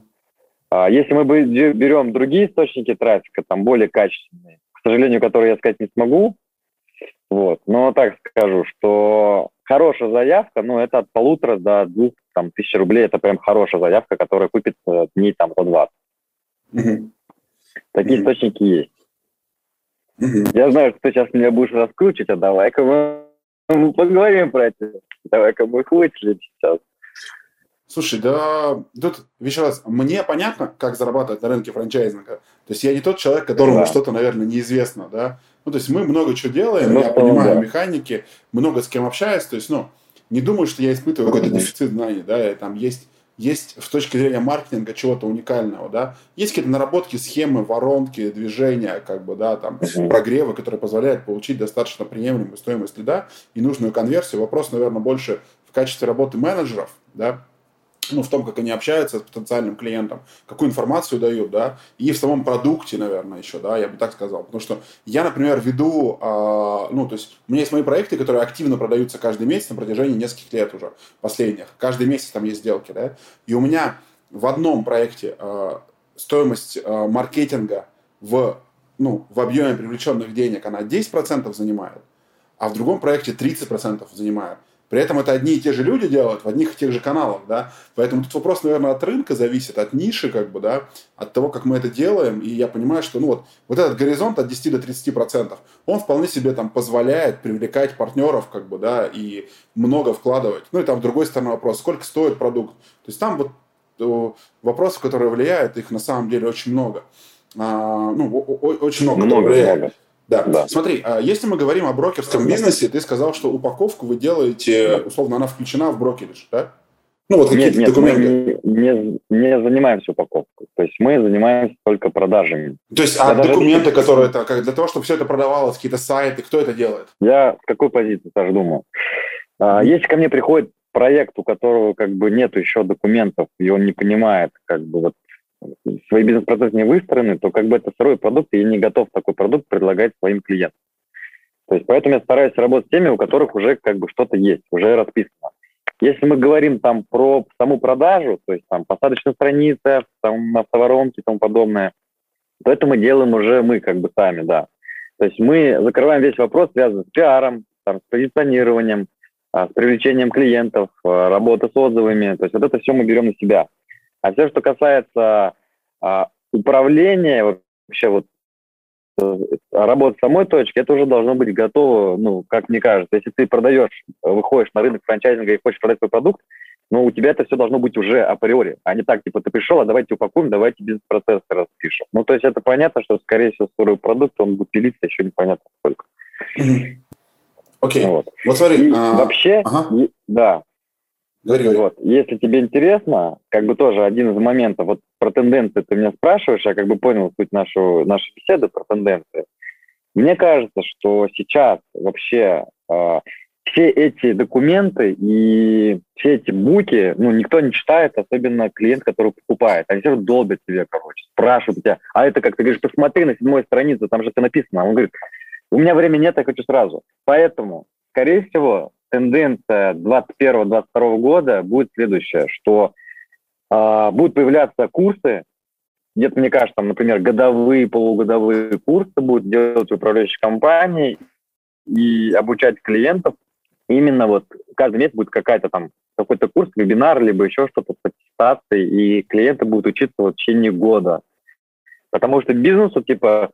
А если мы берем другие источники трафика, там более качественные, к сожалению, которые я сказать не смогу, вот, но так скажу, что хорошая заявка, ну, это от полутора до двух там, тысяч рублей, это прям хорошая заявка, которая купит дней там 120. Mm-hmm. Такие mm-hmm. источники есть. Я знаю, что ты сейчас меня будешь раскручивать, а давай-ка мы, поговорим про это. Давай-ка мы их вычислим сейчас. Слушай, да, тут еще раз, мне понятно, как зарабатывать на рынке франчайзинга. То есть я не тот человек, которому да. что-то, наверное, неизвестно, да. Ну, то есть мы много чего делаем, ну, я понимаю да. механики, много с кем общаюсь, то есть, ну, не думаю, что я испытываю какой-то дефицит знаний, да, там есть есть с точки зрения маркетинга чего-то уникального, да, есть какие-то наработки, схемы, воронки, движения, как бы, да, там, прогревы, которые позволяют получить достаточно приемлемую стоимость лида и нужную конверсию. Вопрос, наверное, больше в качестве работы менеджеров, да, ну, в том, как они общаются с потенциальным клиентом, какую информацию дают, да, и в самом продукте, наверное, еще, да, я бы так сказал. Потому что я, например, веду, э, ну, то есть у меня есть мои проекты, которые активно продаются каждый месяц на протяжении нескольких лет уже, последних. Каждый месяц там есть сделки, да, и у меня в одном проекте э, стоимость э, маркетинга в, ну, в объеме привлеченных денег, она 10% занимает, а в другом проекте 30% занимает. При этом это одни и те же люди делают в одних и тех же каналах, да. Поэтому тут вопрос, наверное, от рынка зависит, от ниши, как бы, да, от того, как мы это делаем. И я понимаю, что, ну вот, вот этот горизонт от 10 до 30 процентов, он вполне себе там позволяет привлекать партнеров, как бы, да, и много вкладывать. Ну и там, с другой стороны, вопрос, сколько стоит продукт. То есть там вот э, вопросов, которые влияют, их на самом деле очень много. А, ну, очень много. Много, много. Да. да. Смотри, а если мы говорим о брокерском бизнесе, ты сказал, что упаковку вы делаете, условно, она включена в брокеридж, да? Ну, вот нет, нет, документы. Мы не, не занимаемся упаковкой. То есть мы занимаемся только продажами. То есть, а документы, которые это, как, для того, чтобы все это продавалось, какие-то сайты, кто это делает? Я с какой позиции даже думаю? А, если ко мне приходит проект, у которого как бы нет еще документов, и он не понимает, как бы вот свои бизнес-процессы не выстроены, то как бы это сырой продукт, и я не готов такой продукт предлагать своим клиентам. То есть поэтому я стараюсь работать с теми, у которых уже как бы что-то есть, уже расписано. Если мы говорим там про саму продажу, то есть там посадочная страница, там автоворонки и тому подобное, то это мы делаем уже мы как бы сами, да. То есть мы закрываем весь вопрос, связанный с пиаром, там, с позиционированием, а, с привлечением клиентов, а, работа с отзывами. То есть вот это все мы берем на себя. А все, что касается а, управления, вообще вот э, работы самой точки, это уже должно быть готово, ну, как мне кажется. Если ты продаешь, выходишь на рынок франчайзинга и хочешь продать свой продукт, ну, у тебя это все должно быть уже априори, а не так, типа, ты пришел, а давайте упакуем, давайте бизнес-процессы распишем. Ну, то есть это понятно, что, скорее всего, второй продукт, он будет пилиться еще непонятно сколько. Окей. Вот. вот смотри. а... Вообще, ага. да. Говори, говори. Вот. Если тебе интересно, как бы тоже один из моментов, вот про тенденции ты меня спрашиваешь, я как бы понял суть нашу, нашей беседы про тенденции. Мне кажется, что сейчас вообще э, все эти документы и все эти буки, ну, никто не читает, особенно клиент, который покупает. Они все долбят тебе, короче, спрашивают тебя, а это, как ты говоришь, посмотри на седьмой странице, там же все написано. Он говорит, у меня времени нет, я хочу сразу. Поэтому, скорее всего, тенденция 2021-2022 года будет следующая, что э, будут появляться курсы, где-то, мне кажется, там, например, годовые, полугодовые курсы будут делать управляющие компании и обучать клиентов. Именно вот каждый месяц будет какая-то там какой-то курс, вебинар, либо еще что-то с аттестацией, и клиенты будут учиться в течение года. Потому что бизнесу, типа,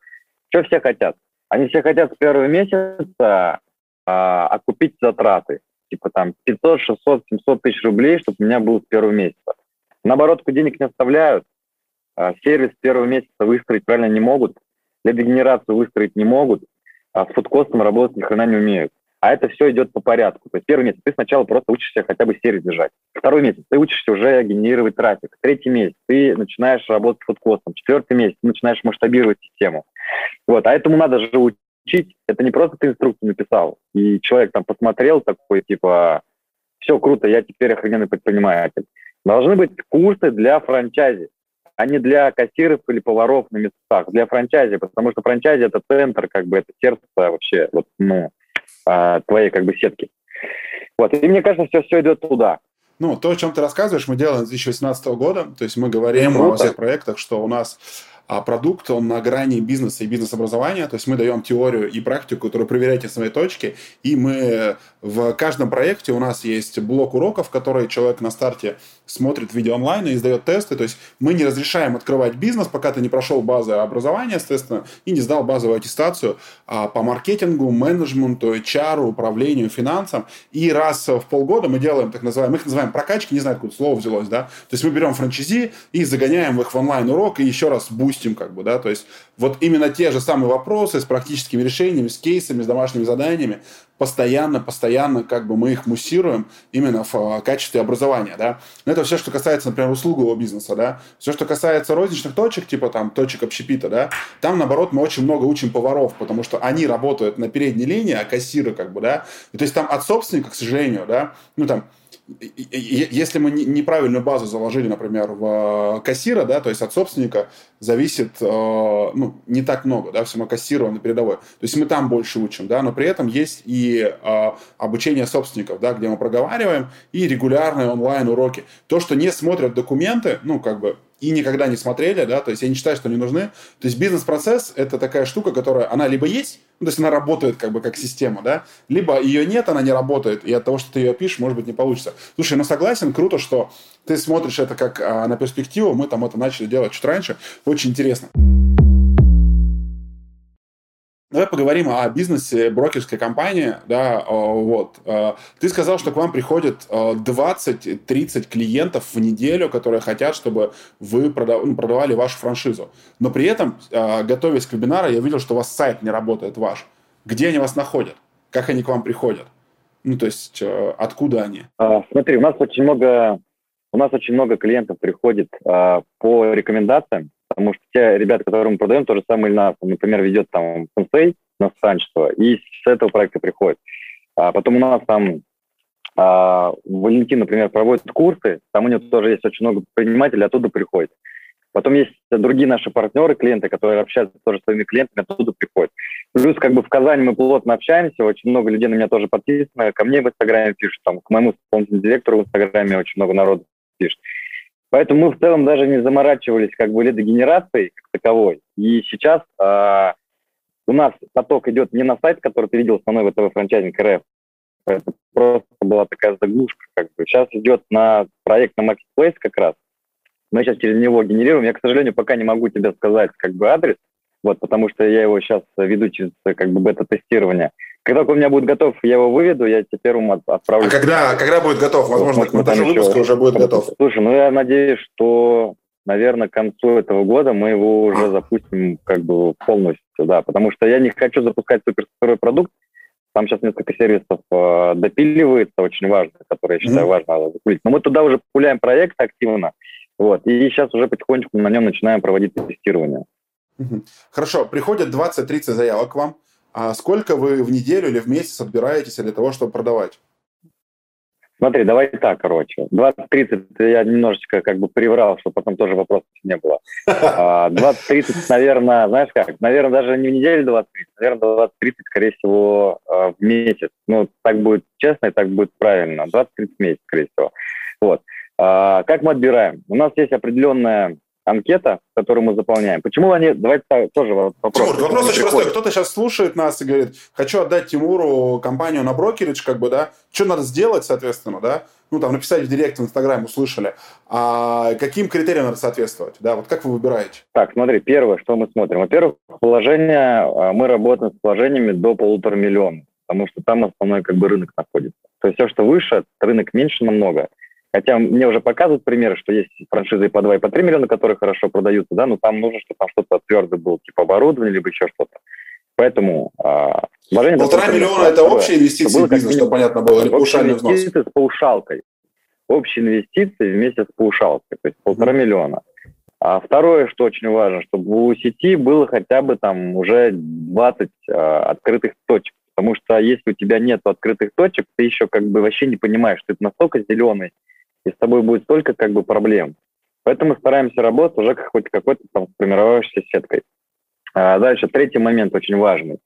что все хотят? Они все хотят с первого месяца а, окупить затраты. Типа там 500, 600, 700 тысяч рублей, чтобы у меня было с первого месяца. Наоборот, денег не оставляют. А, сервис первого месяца выстроить правильно не могут. Лидогенерацию выстроить не могут. А с фудкостом работать ни хрена не умеют. А это все идет по порядку. То есть первый месяц ты сначала просто учишься хотя бы сервис держать. Второй месяц ты учишься уже генерировать трафик. Третий месяц ты начинаешь работать с фудкостом. Четвертый месяц ты начинаешь масштабировать систему. Вот. А этому надо же учить. Это не просто ты инструкцию написал, и человек там посмотрел такой, типа, все круто, я теперь охрененный предприниматель. Должны быть курсы для франчайзи, а не для кассиров или поваров на местах, для франчайзи, потому что франчайзи это центр, как бы это сердце вообще, вот, ну, а, твоей как бы сетки. Вот, и мне кажется, все, все идет туда. Ну, то, о чем ты рассказываешь, мы делаем с 2018 года, то есть мы говорим Круто. о всех проектах, что у нас а продукт, он на грани бизнеса и бизнес-образования, то есть мы даем теорию и практику, которую проверяете в своей точке, и мы в каждом проекте у нас есть блок уроков, который человек на старте смотрит видео онлайн и сдает тесты, то есть мы не разрешаем открывать бизнес, пока ты не прошел базы образования, естественно, и не сдал базовую аттестацию а, по маркетингу, менеджменту, HR, управлению, финансам, и раз в полгода мы делаем так называемые, мы их называем прокачки, не знаю, откуда слово взялось, да, то есть мы берем франчизи и загоняем их в онлайн-урок и еще раз boost допустим, как бы, да, то есть вот именно те же самые вопросы с практическими решениями, с кейсами, с домашними заданиями, постоянно, постоянно как бы мы их муссируем именно в а, качестве образования, да. Но это все, что касается, например, услугового бизнеса, да. Все, что касается розничных точек, типа там точек общепита, да, там, наоборот, мы очень много учим поваров, потому что они работают на передней линии, а кассиры, как бы, да. И, то есть там от собственника, к сожалению, да, ну там если мы неправильную базу заложили, например, в э, кассира, да, то есть от собственника зависит э, ну, не так много, да, все равно кассировано на передовой. То есть мы там больше учим, да, но при этом есть и э, обучение собственников, да, где мы проговариваем, и регулярные онлайн-уроки. То, что не смотрят документы, ну, как бы и никогда не смотрели, да, то есть я не считаю, что они нужны. То есть бизнес-процесс – это такая штука, которая, она либо есть, ну, то есть она работает как бы как система, да, либо ее нет, она не работает, и от того, что ты ее пишешь, может быть, не получится. Слушай, ну согласен, круто, что ты смотришь это как а, на перспективу, мы там это начали делать чуть раньше, очень интересно. Давай поговорим о бизнесе брокерской компании. Да, вот. А, ты сказал, что к вам приходит 20-30 клиентов в неделю, которые хотят, чтобы вы ну, продавали вашу франшизу. Но при этом, а, готовясь к вебинару, я видел, что у вас сайт не работает ваш. Где они вас находят? Как они к вам приходят? Ну, то есть, а, откуда они? смотри, у нас очень много у нас очень много клиентов приходит по рекомендациям, потому что те ребята, которым мы продаем, то же самое Ильнар, например, ведет там сенсей наставничество, и с этого проекта приходит. А потом у нас там а, Валентин, например, проводит курсы, там у него тоже есть очень много предпринимателей, оттуда приходит. Потом есть другие наши партнеры, клиенты, которые общаются тоже с своими клиентами, оттуда приходят. Плюс как бы в Казани мы плотно общаемся, очень много людей на меня тоже подписано, ко мне в Инстаграме пишут, там, к моему исполнительному директору в Инстаграме очень много народу пишет. Поэтому мы в целом даже не заморачивались как бы лидогенерацией как таковой. И сейчас э, у нас поток идет не на сайт, который ты видел основной ВТВ франчайзинг РФ. Это просто была такая заглушка. Как бы. Сейчас идет на проект на Marketplace как раз. Мы сейчас через него генерируем. Я, к сожалению, пока не могу тебе сказать как бы адрес, вот, потому что я его сейчас веду через как бы бета-тестирование. Когда он у меня будет готов, я его выведу, я тебе первым отправлю. А когда, когда будет готов? Возможно, к монтажу выпуска уже будет готов. Слушай, ну я надеюсь, что, наверное, к концу этого года мы его уже запустим как бы полностью, да, потому что я не хочу запускать супер продукт, там сейчас несколько сервисов э, допиливается, очень важно, которые я считаю mm-hmm. важно запулить. Но мы туда уже пуляем проект активно, вот, и сейчас уже потихонечку на нем начинаем проводить тестирование. Хорошо, приходят 20-30 заявок к вам. А сколько вы в неделю или в месяц отбираетесь для того, чтобы продавать? Смотри, давай так, короче. 20-30 я немножечко как бы приврал, чтобы потом тоже вопросов не было. 20-30, а, наверное, знаешь как, наверное, даже не в неделю 20-30, наверное, 20-30, скорее всего, а, в месяц. Ну, так будет честно и так будет правильно. 20-30 месяцев, скорее всего. Вот. А, как мы отбираем? У нас есть определенная анкета, которую мы заполняем. Почему они... Давайте тоже вопрос. Тимур, вопрос очень простой. Кто-то сейчас слушает нас и говорит, хочу отдать Тимуру компанию на брокеридж, как бы, да? Что надо сделать, соответственно, да? Ну, там, написать в директ в Инстаграм, услышали. А каким критериям надо соответствовать, да? Вот как вы выбираете? Так, смотри, первое, что мы смотрим. Во-первых, положение, а, мы работаем с положениями до полутора миллиона, потому что там основной как бы рынок находится. То есть все, что выше, рынок меньше намного. Хотя мне уже показывают примеры, что есть франшизы по 2 и по 3 миллиона, которые хорошо продаются, да, но там нужно, чтобы там что-то твердое было, типа оборудование, либо еще что-то. Поэтому а, вложение... Полтора миллиона – это общие инвестиции в бизнес, чтобы понятно было, или паушальный взнос? инвестиции с паушалкой. Общие инвестиции вместе с паушалкой, то есть полтора mm-hmm. миллиона. А второе, что очень важно, чтобы у сети было хотя бы там уже 20 а, открытых точек. Потому что если у тебя нет открытых точек, ты еще как бы вообще не понимаешь, что это настолько зеленый и с тобой будет столько как бы проблем. Поэтому стараемся работать уже хоть какой-то там формировавшейся сеткой. А дальше, третий момент очень важный.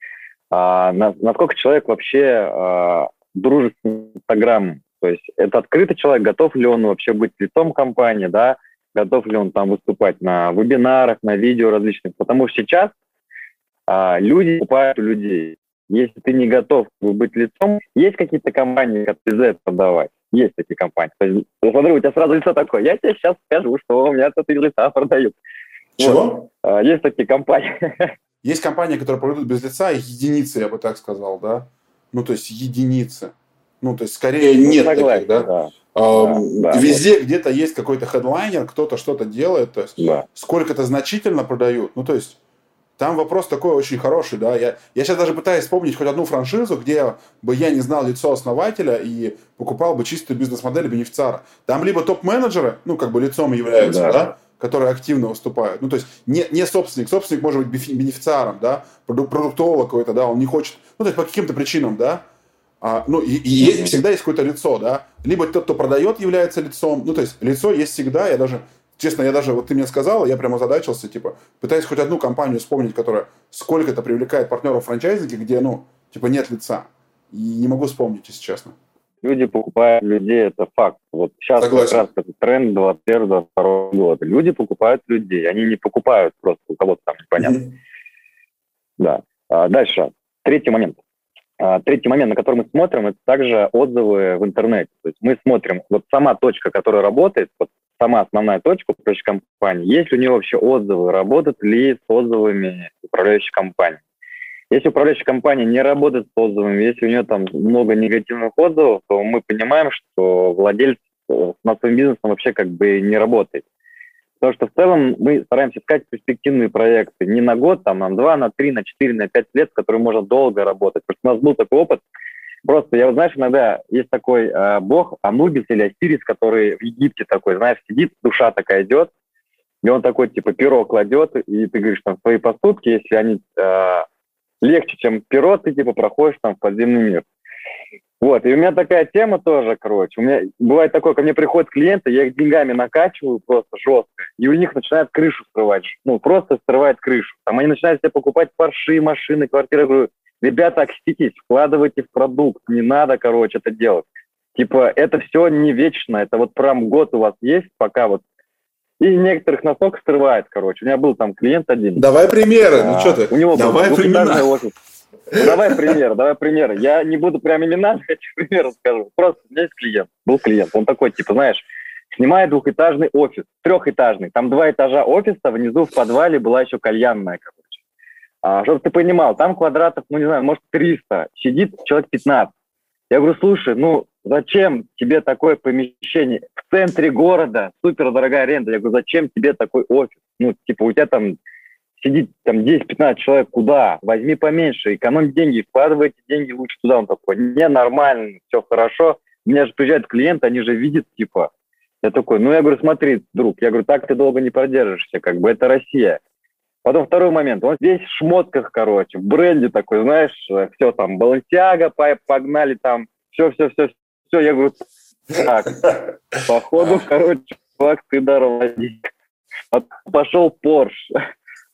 А, на, насколько человек вообще а, дружит с Инстаграмом? То есть это открытый человек, готов ли он вообще быть лицом компании, да, готов ли он там выступать на вебинарах, на видео различных. Потому что сейчас а, люди покупают у людей. Если ты не готов быть лицом, есть какие-то компании, которые без этого продавать. Есть такие компании. То есть, ну, смотри, у тебя сразу лицо такое. Я тебе сейчас скажу, что у меня тут из лица продают. Чего? Вот. А, есть такие компании. Есть компании, которые продают без лица, единицы, я бы так сказал, да? Ну, то есть единицы. Ну, то есть скорее ну, нет согласен, таких, да? да. А, да, Везде да. где-то есть какой-то хедлайнер, кто-то что-то делает, то есть да. сколько это значительно продают. Ну, то есть там вопрос такой очень хороший, да. Я, я сейчас даже пытаюсь вспомнить хоть одну франшизу, где бы я не знал лицо основателя и покупал бы чистую бизнес-модель бенефициара. Там либо топ-менеджеры, ну, как бы лицом являются, да, да которые активно выступают. Ну, то есть не, не собственник. Собственник может быть бенефициаром, да, продуктолог какой-то, да, он не хочет, ну, то есть по каким-то причинам, да. А, ну, и, и есть, всегда есть какое-то лицо, да. Либо тот, кто продает, является лицом. Ну, то есть лицо есть всегда. Я даже честно, я даже, вот ты мне сказал, я прямо задачился, типа, пытаюсь хоть одну компанию вспомнить, которая сколько-то привлекает партнеров франчайзинга, где, ну, типа, нет лица. И не могу вспомнить, если честно. Люди покупают людей, это факт. Вот сейчас Согласен. как раз тренд 21-22 года. Люди покупают людей, они не покупают просто у кого-то там непонятно. Mm-hmm. Да. А дальше. Третий момент. А, третий момент, на который мы смотрим, это также отзывы в интернете. То есть мы смотрим, вот сама точка, которая работает, вот сама основная точка управляющей компании, есть ли у нее вообще отзывы, работают ли с отзывами управляющей компании. Если управляющая компания не работает с отзывами, если у нее там много негативных отзывов, то мы понимаем, что владелец э, над своим бизнесом вообще как бы не работает. Потому что в целом мы стараемся искать перспективные проекты не на год, там, на два, на три, на четыре, на пять лет, с которыми можно долго работать. Потому что у нас был такой опыт. Просто, я, знаешь, иногда есть такой э, бог, Анубис или Осирис, который в Египте такой, знаешь, сидит, душа такая идет, и он такой, типа, перо кладет, и ты говоришь, там, свои поступки, если они э, легче, чем перо, ты, типа, проходишь там в подземный мир. Вот, и у меня такая тема тоже, короче. У меня бывает такое, ко мне приходят клиенты, я их деньгами накачиваю просто жестко, и у них начинают крышу срывать. Ну, просто срывает крышу. Там они начинают себе покупать парши, машины, квартиры. Я говорю, ребята, окститесь, вкладывайте в продукт, не надо, короче, это делать. Типа, это все не вечно, это вот прям год у вас есть, пока вот и некоторых настолько срывает, короче. У меня был там клиент один. Давай примеры, ну а, ну что ты? У него Давай был примеры. офис. Давай пример, давай пример. Я не буду прям имена, хочу пример расскажу. Просто у меня есть клиент, был клиент, он такой, типа, знаешь, снимает двухэтажный офис, трехэтажный. Там два этажа офиса, внизу в подвале была еще кальянная, короче. А, чтобы ты понимал, там квадратов, ну, не знаю, может, 300, сидит человек 15. Я говорю, слушай, ну, зачем тебе такое помещение в центре города, супер дорогая аренда? Я говорю, зачем тебе такой офис? Ну, типа, у тебя там сидит там 10-15 человек, куда? Возьми поменьше, экономь деньги, вкладывай эти деньги лучше туда. Он такой, не, нормально, все хорошо. У меня же приезжают клиенты, они же видят, типа. Я такой, ну, я говорю, смотри, друг, я говорю, так ты долго не продержишься, как бы это Россия. Потом второй момент, он весь в шмотках, короче, в бренде такой, знаешь, все там, Балантиага, погнали там, все-все-все, все. Я говорю, так, походу, короче, чувак, ты дорогик. Пошел Порш.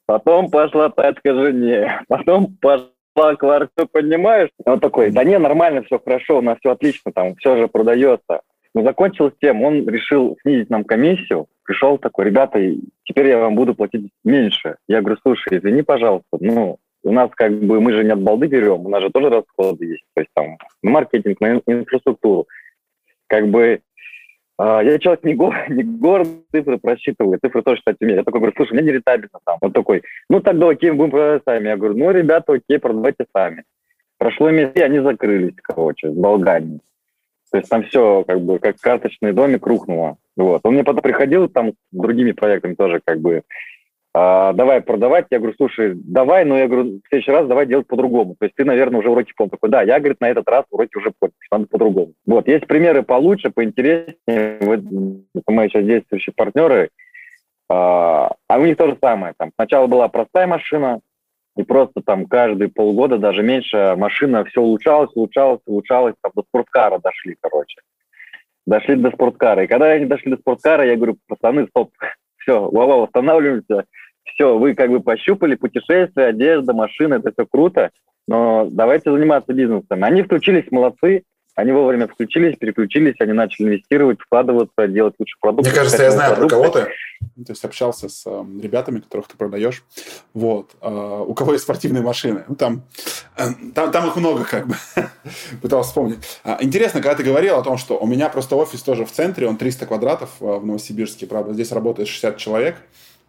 Потом пошла тачка жене, потом пошла квартира, понимаешь? Он такой, да не, нормально, все хорошо, у нас все отлично, там все же продается. Но закончилось тем, он решил снизить нам комиссию, пришел такой, ребята, теперь я вам буду платить меньше. Я говорю, слушай, извини, пожалуйста, ну, у нас как бы, мы же не от балды берем, у нас же тоже расходы есть, то есть там на маркетинг, на инфраструктуру. Как бы я человек не, го, не город, цифры просчитываю, цифры тоже считать умею. Я такой говорю, слушай, мне нерентабельно там. Он такой, ну тогда окей, будем продавать сами. Я говорю, ну, ребята, окей, продавайте сами. Прошло месяц, и они закрылись, короче, с Болгарией. То есть там все, как бы, как карточный домик рухнуло. Вот. Он мне потом приходил там с другими проектами тоже, как бы, а, давай продавать. Я говорю, слушай, давай, но я говорю, в следующий раз давай делать по-другому. То есть ты, наверное, уже уроки помнишь. Такой, да, я, говорит, на этот раз уроки уже понял, надо по-другому. Вот, есть примеры получше, поинтереснее. Вот, мои сейчас действующие партнеры. А, а у них то же самое. Там сначала была простая машина, и просто там каждые полгода, даже меньше, машина все улучшалась, улучшалась, улучшалась, там до спорткара дошли, короче. Дошли до спорткара. И когда они дошли до спорткара, я говорю, пацаны, стоп, все, вау, восстанавливаемся, все, вы как бы пощупали путешествия, одежда, машины, это все круто, но давайте заниматься бизнесом. Они включились, молодцы, они вовремя включились, переключились, они начали инвестировать, вкладываться, делать лучший продукт. Мне кажется, я знаю продукты. про кого ты. То есть общался с э, ребятами, которых ты продаешь. Вот. Э, у кого есть спортивные машины. Ну, там, э, там, там их много, как бы. Пытался вспомнить. А, интересно, когда ты говорил о том, что у меня просто офис тоже в центре, он 300 квадратов э, в Новосибирске, правда, здесь работает 60 человек.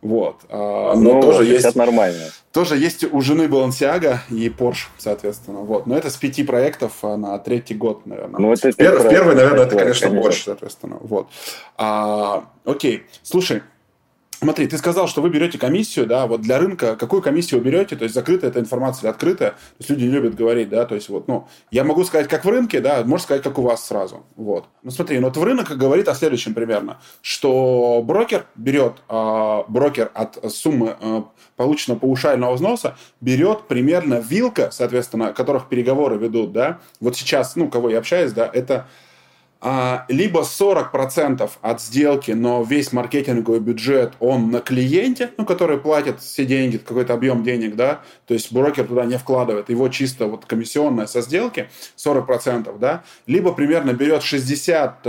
Вот. А, но ну, тоже есть, нормально. Тоже есть у жены Балансиага и Porsche, соответственно. Вот. Но это с пяти проектов а, на третий год, наверное. Ну, это Пер, в первый, наверное, это, конечно, конечно, больше, соответственно. Вот. А, окей. Слушай, Смотри, ты сказал, что вы берете комиссию, да, вот для рынка, какую комиссию вы берете, то есть закрытая эта информация или открытая, то есть люди любят говорить, да, то есть вот, ну, я могу сказать, как в рынке, да, можно сказать, как у вас сразу, вот. Ну, смотри, ну, вот в рынок говорит о следующем примерно, что брокер берет, э, брокер от суммы э, полученного паушального взноса берет примерно вилка, соответственно, которых переговоры ведут, да, вот сейчас, ну, кого я общаюсь, да, это либо 40% от сделки, но весь маркетинговый бюджет, он на клиенте, ну, который платит все деньги, какой-то объем денег, да, то есть брокер туда не вкладывает, его чисто вот комиссионная со сделки 40%, да, либо примерно берет 60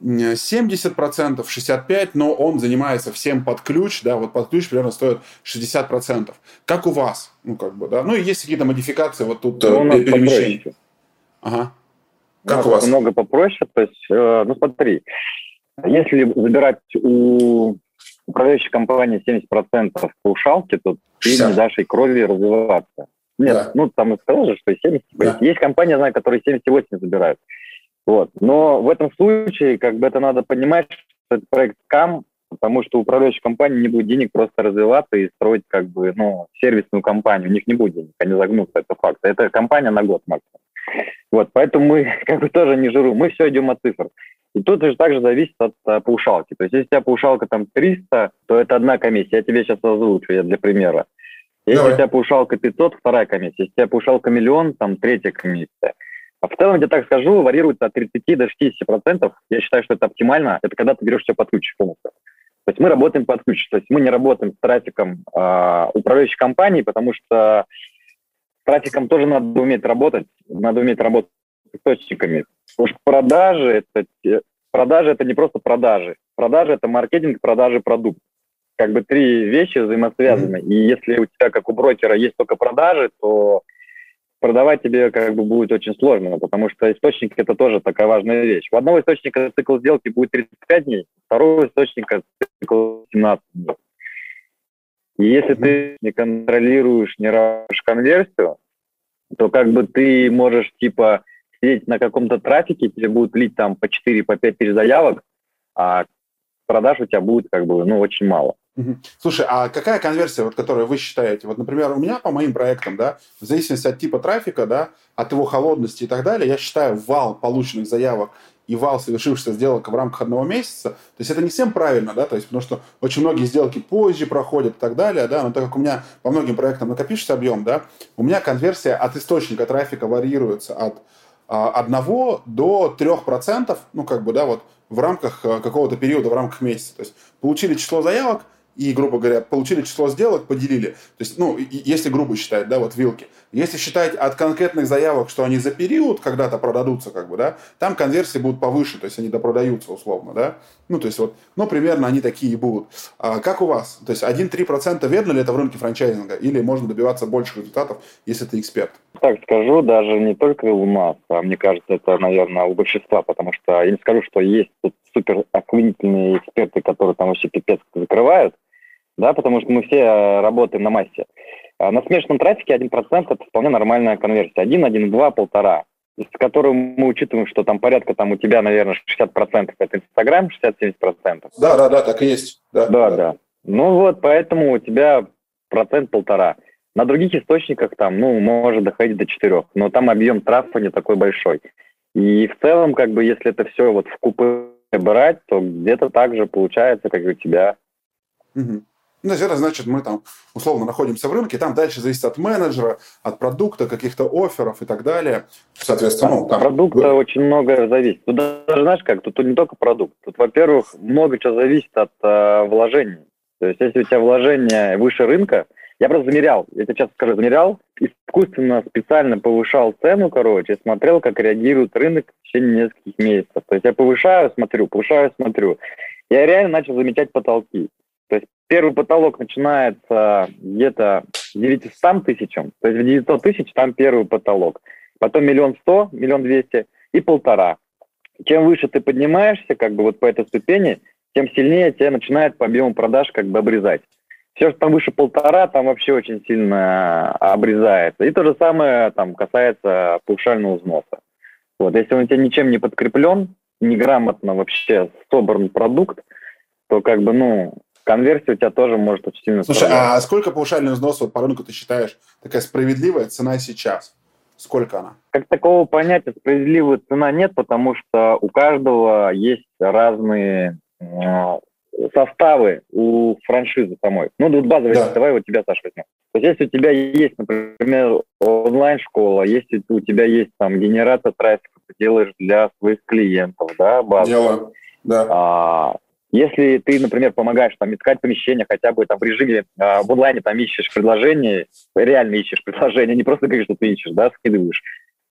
70%, 65%, но он занимается всем под ключ, да, вот под ключ примерно стоит 60%. Как у вас? Ну, как бы, да. Ну, и есть какие-то модификации вот тут да, э, перемещения. Ага. Как у вас? Много попроще. То есть, э, ну смотри, если забирать у управляющей компании 70% паушалки, то 60. ты не дашь ей крови развиваться. Нет, да. ну там сказал же, что 70. Да. Есть компания, знаю, которые 70-80 забирают. Вот. Но в этом случае, как бы это надо понимать, что это проект КАМ, потому что управляющая компания не будет денег просто развиваться и строить как бы, ну, сервисную компанию. У них не будет денег, они загнутся, это факт. Это компания на год максимум. Вот, поэтому мы как бы тоже не жиру, мы все идем от цифр. И тут же также зависит от а, паушалки. То есть, если у тебя паушалка там 300, то это одна комиссия. Я тебе сейчас озвучу, я для примера. Если Давай. у тебя паушалка 500, вторая комиссия. Если у тебя паушалка миллион, там третья комиссия. А в целом, я так скажу, варьируется от 30 до 60 процентов. Я считаю, что это оптимально. Это когда ты берешь все под ключ полностью. То есть мы работаем под ключ. То есть мы не работаем с трафиком э, управляющей компании, потому что трафиком тоже надо уметь работать. Надо уметь работать с источниками. Потому что продажи это, продажи это не просто продажи. Продажи это маркетинг, продажи продукт. Как бы три вещи взаимосвязаны. Mm-hmm. И если у тебя, как у брокера, есть только продажи, то продавать тебе как бы будет очень сложно, потому что источник это тоже такая важная вещь. У одного источника цикл сделки будет 35 дней, второго источника цикл 17 дней. И если ты не контролируешь, не работаешь конверсию, то как бы ты можешь типа сидеть на каком-то трафике, тебе будут лить там по 4, по 5 тысяч заявок, а продаж у тебя будет как бы, ну, очень мало. Слушай, а какая конверсия, вот, которую вы считаете? Вот, например, у меня по моим проектам, да, в зависимости от типа трафика, да, от его холодности и так далее, я считаю вал полученных заявок и вал совершившихся сделок в рамках одного месяца. То есть это не всем правильно, да, то есть потому что очень многие сделки позже проходят и так далее, да, но так как у меня по многим проектам накопившийся объем, да, у меня конверсия от источника трафика варьируется от а, 1 до 3%, ну, как бы, да, вот в рамках а, какого-то периода, в рамках месяца. То есть получили число заявок, и, грубо говоря, получили число сделок, поделили. То есть, ну, если грубо считать, да, вот вилки. Если считать от конкретных заявок, что они за период когда-то продадутся, как бы, да, там конверсии будут повыше, то есть они допродаются условно, да. Ну, то есть вот, ну, примерно они такие и будут. А как у вас? То есть 1-3% верно ли это в рынке франчайзинга? Или можно добиваться больших результатов, если ты эксперт? Так скажу, даже не только у нас, а мне кажется, это, наверное, у большинства, потому что я не скажу, что есть тут супер охренительные эксперты, которые там вообще пипец закрывают, да, потому что мы все э, работаем на массе. А на смешанном трафике 1% это вполне нормальная конверсия. 1, 1, 2, полтора. С которым мы учитываем, что там порядка там у тебя, наверное, 60% это Инстаграм, 60-70%. Да, да, да, так и есть. Да, да, да. да. Ну вот, поэтому у тебя процент полтора. На других источниках там, ну, может доходить до четырех, но там объем трафика не такой большой. И в целом, как бы, если это все вот в купе брать, то где-то так же получается, как и у тебя. Угу. Ну, это значит, мы там условно находимся в рынке, там дальше зависит от менеджера, от продукта, каких-то офферов и так далее. Соответственно, ну, там... Продукта очень много зависит. Тут даже, знаешь как, тут не только продукт. Тут, во-первых, много чего зависит от э, вложений. То есть, если у тебя вложение выше рынка, я просто замерял, я тебе часто скажу, замерял, искусственно, специально повышал цену, короче, смотрел, как реагирует рынок в течение нескольких месяцев. То есть я повышаю, смотрю, повышаю, смотрю. Я реально начал замечать потолки. То есть первый потолок начинается где-то 900 тысячам, то есть в 900 тысяч там первый потолок. Потом миллион сто, миллион двести и полтора. Чем выше ты поднимаешься, как бы вот по этой ступени, тем сильнее тебя начинает по объему продаж как бы обрезать. Все, что там выше полтора, там вообще очень сильно обрезается. И то же самое там касается паушального взноса. Вот, если он у тебя ничем не подкреплен, неграмотно вообще собран продукт, то как бы, ну, конверсия у тебя тоже может очень сильно Слушай, страдать. а сколько повышальный взнос вот по рынку ты считаешь такая справедливая цена сейчас? Сколько она? Как такого понятия справедливая цена нет, потому что у каждого есть разные э, составы у франшизы самой. Ну, вот базовый, да. давай вот тебя, Саша, возьмем. То есть, если у тебя есть, например, онлайн-школа, если у тебя есть там генератор трафика, ты делаешь для своих клиентов, да, базу. Делаю, да. А, если ты, например, помогаешь там искать помещение хотя бы там в режиме э, в онлайне там ищешь предложение, реально ищешь предложение, не просто говоришь, что ты ищешь, да, скидываешь,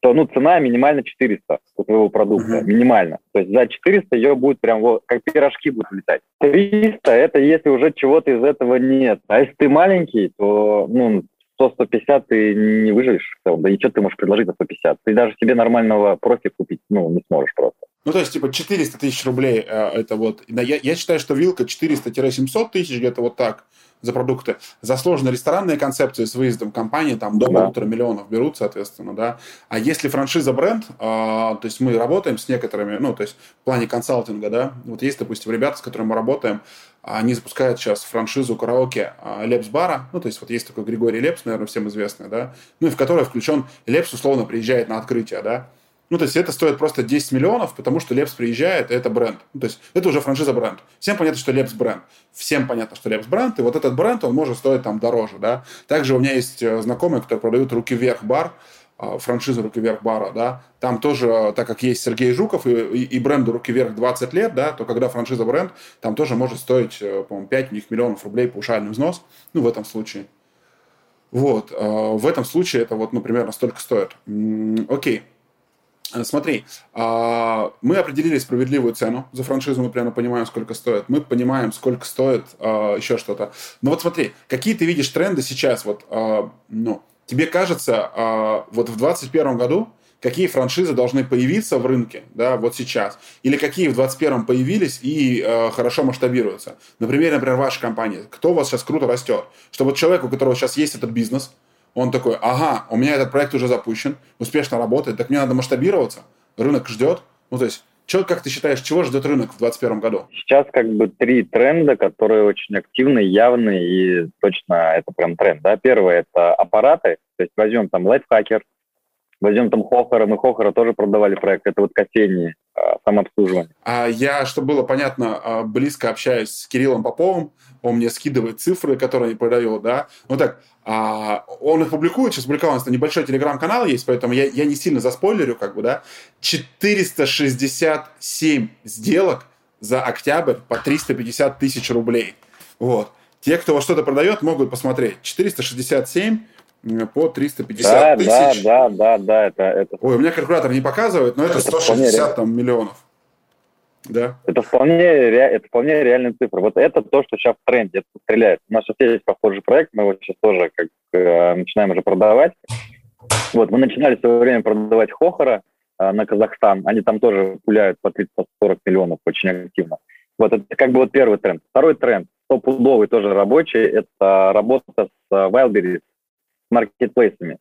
то ну цена минимально 400 у твоего продукта, uh-huh. минимально. То есть за 400 ее будет прям вот, как пирожки будут летать. 300 это если уже чего-то из этого нет. А если ты маленький, то ну 100-150 ты не выживешь в целом. Да и что ты можешь предложить за 150? Ты даже себе нормального профи купить ну, не сможешь просто. Ну, то есть, типа, 400 тысяч рублей э, это вот... Я, я считаю, что вилка 400-700 тысяч, где-то вот так за продукты. За сложные ресторанные концепции с выездом компании там до да. полутора миллионов берут, соответственно, да. А если франшиза бренд, э, то есть мы работаем с некоторыми, ну, то есть в плане консалтинга, да, вот есть, допустим, ребята, с которыми мы работаем, они запускают сейчас франшизу караоке а, Лепс бара, ну, то есть вот есть такой Григорий Лепс, наверное, всем известный, да, ну, и в который включен Лепс, условно, приезжает на открытие, да, ну, то есть это стоит просто 10 миллионов, потому что Лепс приезжает, и это бренд. Ну, то есть это уже франшиза бренд. Всем понятно, что Лепс бренд. Всем понятно, что Лепс бренд, и вот этот бренд, он может стоить там дороже, да. Также у меня есть э, знакомые, которые продают «Руки вверх» бар, а, франшизу «Руки вверх» бара, да. Там тоже, так как есть Сергей Жуков и, и, и бренду «Руки вверх» 20 лет, да, то когда франшиза бренд, там тоже может стоить, э, по-моему, 5 у них миллионов рублей паушальный взнос, ну, в этом случае. Вот, э, в этом случае это вот, ну, примерно столько стоит. Окей. Э, смотри, а, мы определили справедливую цену за франшизу, мы прямо понимаем, сколько стоит. Мы понимаем, сколько стоит а, еще что-то. Но вот смотри, какие ты видишь тренды сейчас? Вот, а, ну, тебе кажется, вот в 2021 году какие франшизы должны появиться в рынке, да, вот сейчас, или какие в 2021 появились и хорошо масштабируются. Например, например, ваша компания. Кто у вас сейчас круто растет? Что вот человек, у которого сейчас есть этот бизнес, он такой, ага, у меня этот проект уже запущен, успешно работает, так мне надо масштабироваться, рынок ждет. Ну, то есть, что, как ты считаешь, чего ждет рынок в 2021 году? Сейчас как бы три тренда, которые очень активны, явны, и точно это прям тренд. Да? Первое – это аппараты, то есть возьмем там лайфхакер, возьмем там Хохора, мы Хохора тоже продавали проект, это вот кофейни, а, самообслуживание. А я, чтобы было понятно, а, близко общаюсь с Кириллом Поповым, он мне скидывает цифры, которые они продают, да. Ну так, а, он их публикует, сейчас публиковал, у нас небольшой телеграм-канал есть, поэтому я, я не сильно заспойлерю, как бы, да. 467 сделок за октябрь по 350 тысяч рублей. Вот. Те, кто что-то продает, могут посмотреть. 467 по 350 да, тысяч. Да, да, да, да, это, это... Ой, у меня калькулятор не показывает, но это, это 160 там, миллионов. Да. Это вполне, это вполне реальная цифра. Вот это то, что сейчас в тренде, это стреляет. У нас сейчас есть похожий проект, мы его сейчас тоже как э, начинаем уже продавать. Вот, мы начинали в свое время продавать Хохора э, на Казахстан. Они там тоже пуляют по 30-40 миллионов очень активно. Вот это как бы вот первый тренд. Второй тренд, стопудовый тоже рабочий, это работа с э, Wildberries, маркетплейсами.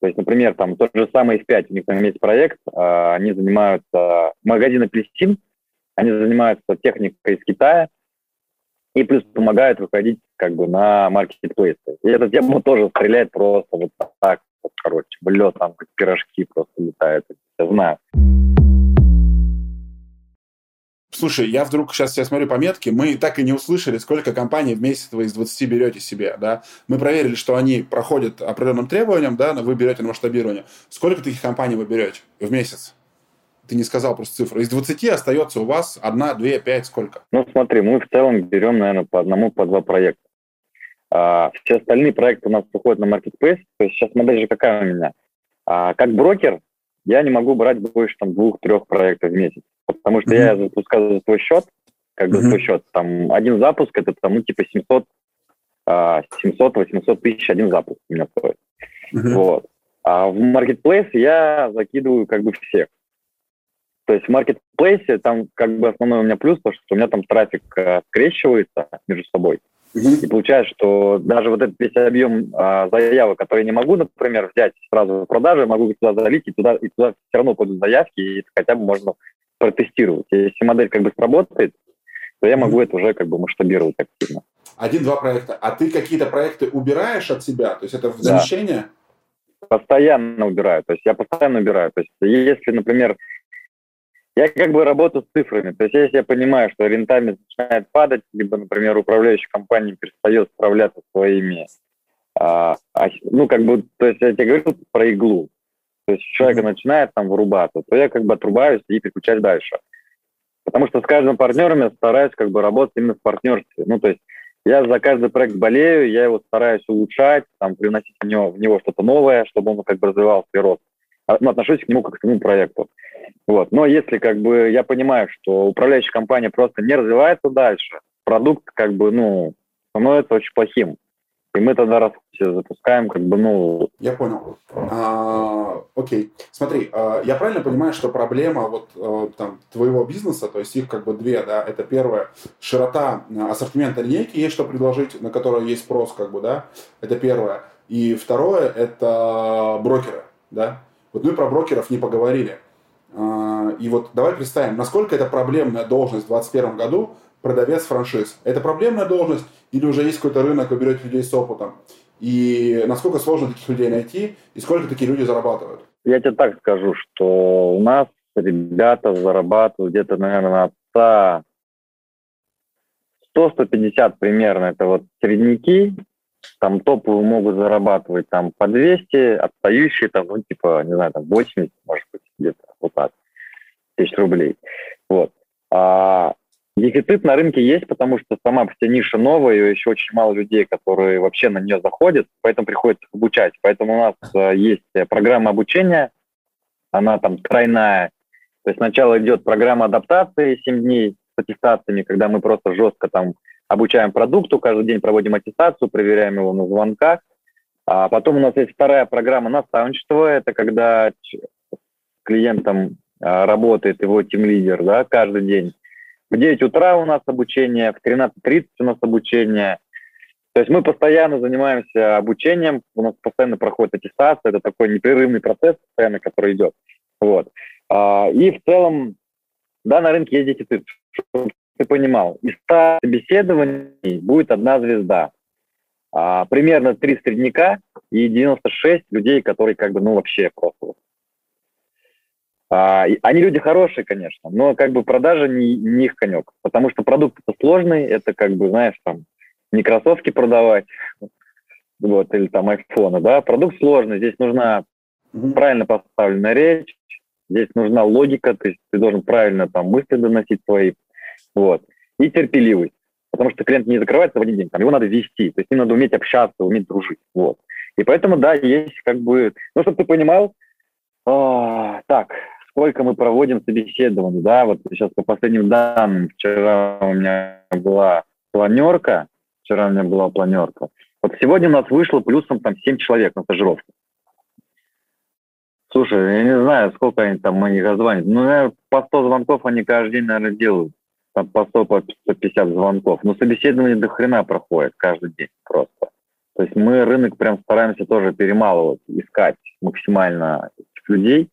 То есть, например, там тот же самый F5, у них там есть проект, э, они занимаются, магазин Апельсин, они занимаются техникой из Китая и плюс помогают выходить как бы на маркетплейсы. И эта тема тоже стреляет просто вот так, вот, короче, в там как пирожки просто летают, я знаю. Слушай, я вдруг сейчас я смотрю пометки, мы так и не услышали, сколько компаний в месяц вы из 20 берете себе, да. Мы проверили, что они проходят определенным требованиям, да, вы берете на масштабирование. Сколько таких компаний вы берете в месяц? Ты не сказал просто цифру. Из 20 остается у вас одна, две, пять, сколько? Ну, смотри, мы в целом берем, наверное, по одному, по два проекта. А, все остальные проекты у нас уходят на Marketplace. То есть сейчас модель же какая у меня? А, как брокер я не могу брать больше там двух-трех проектов в месяц. Потому что mm-hmm. я запускаю за свой счет, как бы mm-hmm. свой счет. Там один запуск, это там, ну, типа 700, 700-800 а, тысяч один запуск у меня стоит. Mm-hmm. Вот. А в Marketplace я закидываю как бы всех. То есть в маркетплейсе там как бы основной у меня плюс, то, что у меня там трафик э, скрещивается между собой. Mm-hmm. И получается, что даже вот этот весь объем э, заявок, который я не могу, например, взять сразу в продажу, могу туда залить, и туда, и туда все равно пойдут заявки, и хотя бы можно протестировать. Если модель как бы сработает, то я могу это уже как бы масштабировать активно. Один-два проекта. А ты какие-то проекты убираешь от себя? То есть это замещение? Да. Постоянно убираю. То есть я постоянно убираю. То есть если, например, я как бы работаю с цифрами. То есть если я понимаю, что рентабельность начинает падать, либо, например, управляющая компания перестает справляться своими, а, а, ну, как бы, то есть я тебе говорю про иглу. То есть человек начинает там вырубаться, то я как бы отрубаюсь и переключаюсь дальше. Потому что с каждым партнером я стараюсь как бы работать именно в партнерстве. Ну, то есть я за каждый проект болею, я его стараюсь улучшать, там, привносить в него, в него что-то новое, чтобы он как бы развивался и рос. А, ну, отношусь к нему как к своему проекту. Вот. Но если как бы я понимаю, что управляющая компания просто не развивается дальше, продукт как бы, ну, становится очень плохим, И мы тогда запускаем, как бы, ну... Я понял. А, окей. Смотри, а, я правильно понимаю, что проблема вот а, там твоего бизнеса, то есть их как бы две, да, это первое, широта ассортимента линейки, есть что предложить, на которую есть спрос, как бы, да, это первое. И второе, это брокеры, да. Вот мы про брокеров не поговорили. А, и вот давай представим, насколько это проблемная должность в 2021 году, продавец франшиз. Это проблемная должность или уже есть какой-то рынок, вы берете людей с опытом? И насколько сложно таких людей найти, и сколько такие люди зарабатывают? Я тебе так скажу, что у нас ребята зарабатывают где-то, наверное, от 100-150 примерно. Это вот средники, там топовые могут зарабатывать там по 200, отстающие там, ну, типа, не знаю, там 80, может быть, где-то вот так, тысяч рублей. Вот. А Дефицит на рынке есть, потому что сама по себе ниша новая, и еще очень мало людей, которые вообще на нее заходят, поэтому приходится обучать. Поэтому у нас э, есть программа обучения, она там тройная. То есть сначала идет программа адаптации 7 дней с аттестациями, когда мы просто жестко там обучаем продукту, каждый день проводим аттестацию, проверяем его на звонках. А потом у нас есть вторая программа наставничества, это когда клиентом а, работает его тим-лидер да, каждый день в 9 утра у нас обучение, в 13.30 у нас обучение. То есть мы постоянно занимаемся обучением, у нас постоянно проходит аттестация, это такой непрерывный процесс постоянно, который идет. Вот. А, и в целом, да, на рынке есть дефицит. Чтобы ты понимал, из 100 собеседований будет одна звезда. А, примерно 3 средняка и 96 людей, которые как бы, ну, вообще просто а, они люди хорошие, конечно, но как бы продажа не, не их конек, потому что продукт это сложный, это как бы, знаешь, там, не кроссовки продавать, вот, или там айфоны, да, продукт сложный, здесь нужна правильно поставленная речь, здесь нужна логика, то есть ты должен правильно там мысли доносить свои, вот, и терпеливость, потому что клиент не закрывается в один день, там, его надо вести, то есть им надо уметь общаться, уметь дружить, вот. И поэтому, да, есть как бы, ну, чтобы ты понимал, а, так, сколько мы проводим собеседований, да, вот сейчас по последним данным, вчера у меня была планерка, вчера у меня была планерка, вот сегодня у нас вышло плюсом там 7 человек на стажировку. Слушай, я не знаю, сколько они там на них звонят. Ну, наверное, по 100 звонков они каждый день, наверное, делают. Там по 100, по 150 звонков. Но собеседование до хрена проходит каждый день просто. То есть мы рынок прям стараемся тоже перемалывать, искать максимально людей.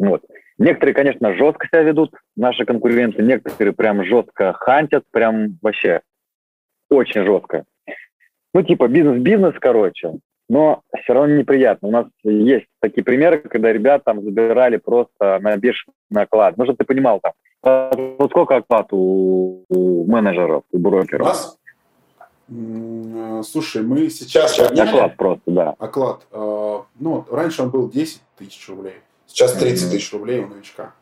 Вот. Некоторые, конечно, жестко себя ведут, наши конкуренты, некоторые прям жестко хантят, прям вообще очень жестко. Ну, типа бизнес-бизнес, короче, но все равно неприятно. У нас есть такие примеры, когда ребят там забирали просто на бешеный оклад. Ну, чтобы ты понимал, там, вот сколько оклад у, у менеджеров, у брокеров? У нас? Э, слушай, мы сейчас... Оклад просто, да. Оклад. Э, ну, раньше он был 10 тысяч рублей. Сейчас 30 тысяч рублей у новичка.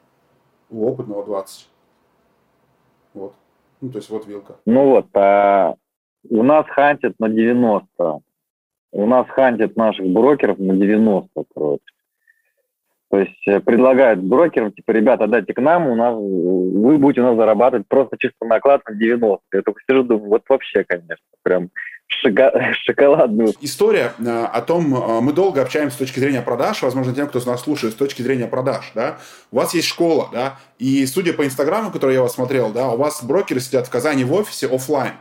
У опытного 20. Вот. Ну, то есть вот вилка. Ну вот, а у нас хантит на 90. У нас хантит наших брокеров на 90, короче. То есть э, предлагают брокерам, типа, ребята, дайте к нам, у нас, вы будете у нас зарабатывать просто чисто наклад на 90. Я только сижу, думаю, вот вообще, конечно, прям шоколадную. История э, о том, э, мы долго общаемся с точки зрения продаж, возможно, тем, кто нас слушает, с точки зрения продаж, да, у вас есть школа, да, и судя по инстаграму, который я вас смотрел, да, у вас брокеры сидят в Казани в офисе офлайн.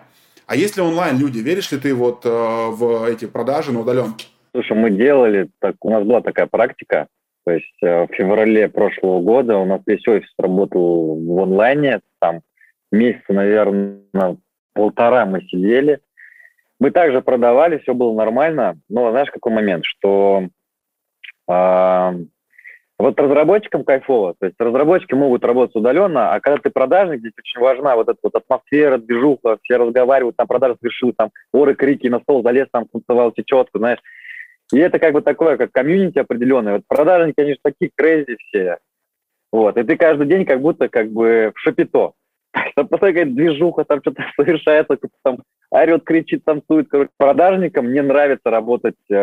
А если онлайн люди, веришь ли ты вот э, в эти продажи на удаленке? Слушай, мы делали, так, у нас была такая практика, то есть в феврале прошлого года у нас весь офис работал в онлайне, там месяца, наверное, полтора мы сидели, мы также продавали, все было нормально, но знаешь, какой момент, что э, вот разработчикам кайфово, то есть разработчики могут работать удаленно, а когда ты продажник, здесь очень важна вот эта вот атмосфера, движуха, все разговаривают, там продажа совершил, там оры, крики, на стол залез, там танцевал четко, знаешь. И это как бы такое, как комьюнити определенное. Вот продажники, они же такие crazy все. Вот. И ты каждый день как будто как бы в шапито. Там постоянно какая-то движуха, там что-то совершается, там орет, кричит, танцует. Короче, продажникам не нравится работать э,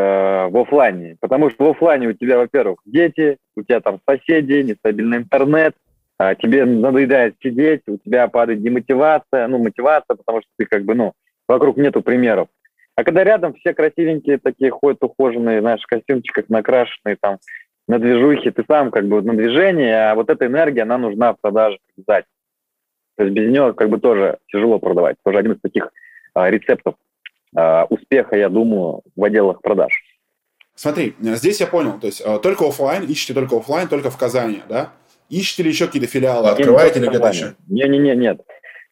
в офлайне, потому что в офлайне у тебя, во-первых, дети, у тебя там соседи, нестабильный интернет, а тебе надоедает сидеть, у тебя падает демотивация, ну, мотивация, потому что ты как бы, ну, вокруг нету примеров. А когда рядом все красивенькие такие ходят ухоженные, знаешь, в костюмчиках накрашенные, там, на движухе, ты сам как бы на движении, а вот эта энергия, она нужна в продаже обязательно. То есть без нее как бы тоже тяжело продавать. Тоже один из таких а, рецептов а, успеха, я думаю, в отделах продаж. Смотри, здесь я понял, то есть а, только офлайн, ищите только офлайн, только в Казани, да? Ищете ли еще какие-то филиалы, открываете ли где-то еще? Не-не-не, нет.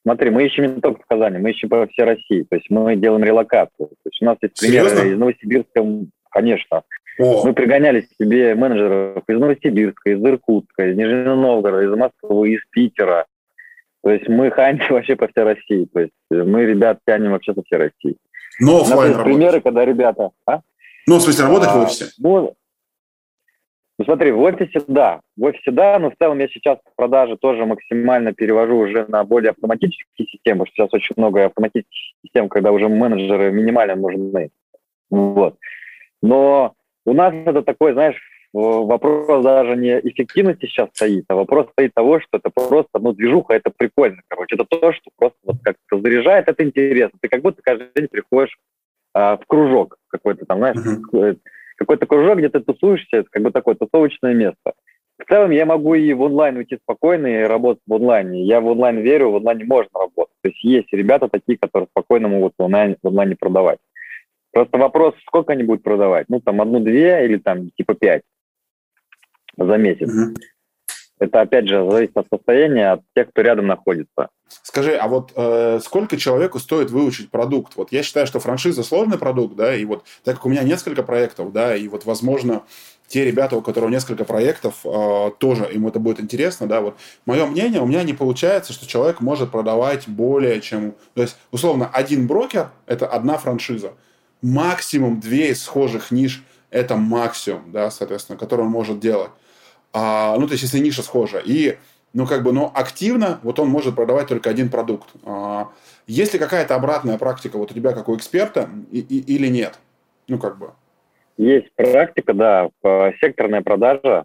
Смотри, мы ищем не только в Казани, мы ищем по всей России. То есть мы делаем релокацию. То есть у нас есть примеры Серьезно? из Новосибирска, конечно. О. Мы пригоняли себе менеджеров из Новосибирска, из Иркутска, из Нижнего Новгорода, из Москвы, из Питера. То есть мы хантим вообще по всей России. То есть мы ребят тянем вообще со всей России. Но офлайн примеры, когда ребята... А? Ну, в смысле, работать а, в офисе? Ну, ну, смотри, в офисе да. В офисе да, но в целом я сейчас продажи тоже максимально перевожу уже на более автоматические системы, сейчас очень много автоматических систем, когда уже менеджеры минимально нужны. Вот. Но у нас это такой, знаешь, вопрос даже не эффективности сейчас стоит, а вопрос стоит того, что это просто, ну, движуха, это прикольно, короче. Это то, что просто вот как-то заряжает, это интересно. Ты как будто каждый день приходишь а, в кружок какой-то там, знаешь, uh-huh. какой-то кружок, где ты тусуешься, это как бы такое тусовочное место. В целом я могу и в онлайн уйти спокойно и работать в онлайне. Я в онлайн верю, в онлайне можно работать. То есть есть ребята такие, которые спокойно могут в онлайне, в онлайне продавать. Просто вопрос, сколько они будут продавать? Ну, там, одну-две или там типа пять за месяц. Угу. Это, опять же, зависит от состояния, от тех, кто рядом находится. Скажи, а вот э, сколько человеку стоит выучить продукт? Вот я считаю, что франшиза сложный продукт, да, и вот так как у меня несколько проектов, да, и вот, возможно, те ребята, у которых несколько проектов, э, тоже им это будет интересно, да, вот мое мнение, у меня не получается, что человек может продавать более чем, то есть, условно, один брокер – это одна франшиза, максимум две из схожих ниш – это максимум, да, соответственно, который он может делать. А, ну, то есть, если ниша схожа. И, ну, как бы, но активно вот он может продавать только один продукт. А, есть ли какая-то обратная практика вот у тебя, как у эксперта, и, и, или нет? Ну, как бы. Есть практика, да, секторная продажа.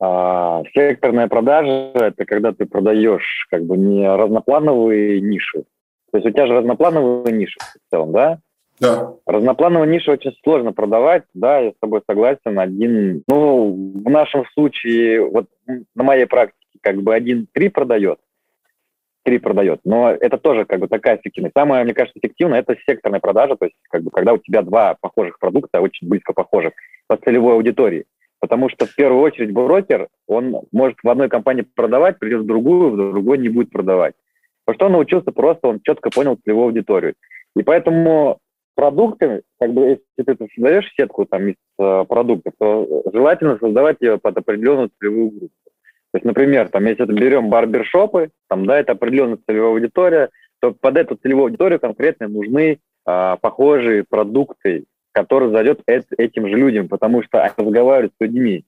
А, секторная продажа – это когда ты продаешь как бы не разноплановые ниши. То есть у тебя же разноплановые ниши в целом, да? Да. Разноплановую нишу очень сложно продавать, да, я с тобой согласен. Один, ну, в нашем случае, вот на моей практике, как бы один-три продает, три продает, но это тоже как бы такая эффективность. Самое, мне кажется, эффективное – это секторная продажа, то есть как бы когда у тебя два похожих продукта, очень близко похожих по целевой аудитории. Потому что в первую очередь брокер, он может в одной компании продавать, придет в другую, в другой не будет продавать. Потому что он научился просто, он четко понял целевую аудиторию. И поэтому продукты, как бы если ты создаешь сетку там из э, продуктов, то желательно создавать ее под определенную целевую группу. То есть, например, там, если берем барбершопы, там, да, это определенная целевая аудитория, то под эту целевую аудиторию конкретно нужны а, похожие продукты, которые зайдет этим же людям, потому что они разговаривают с людьми,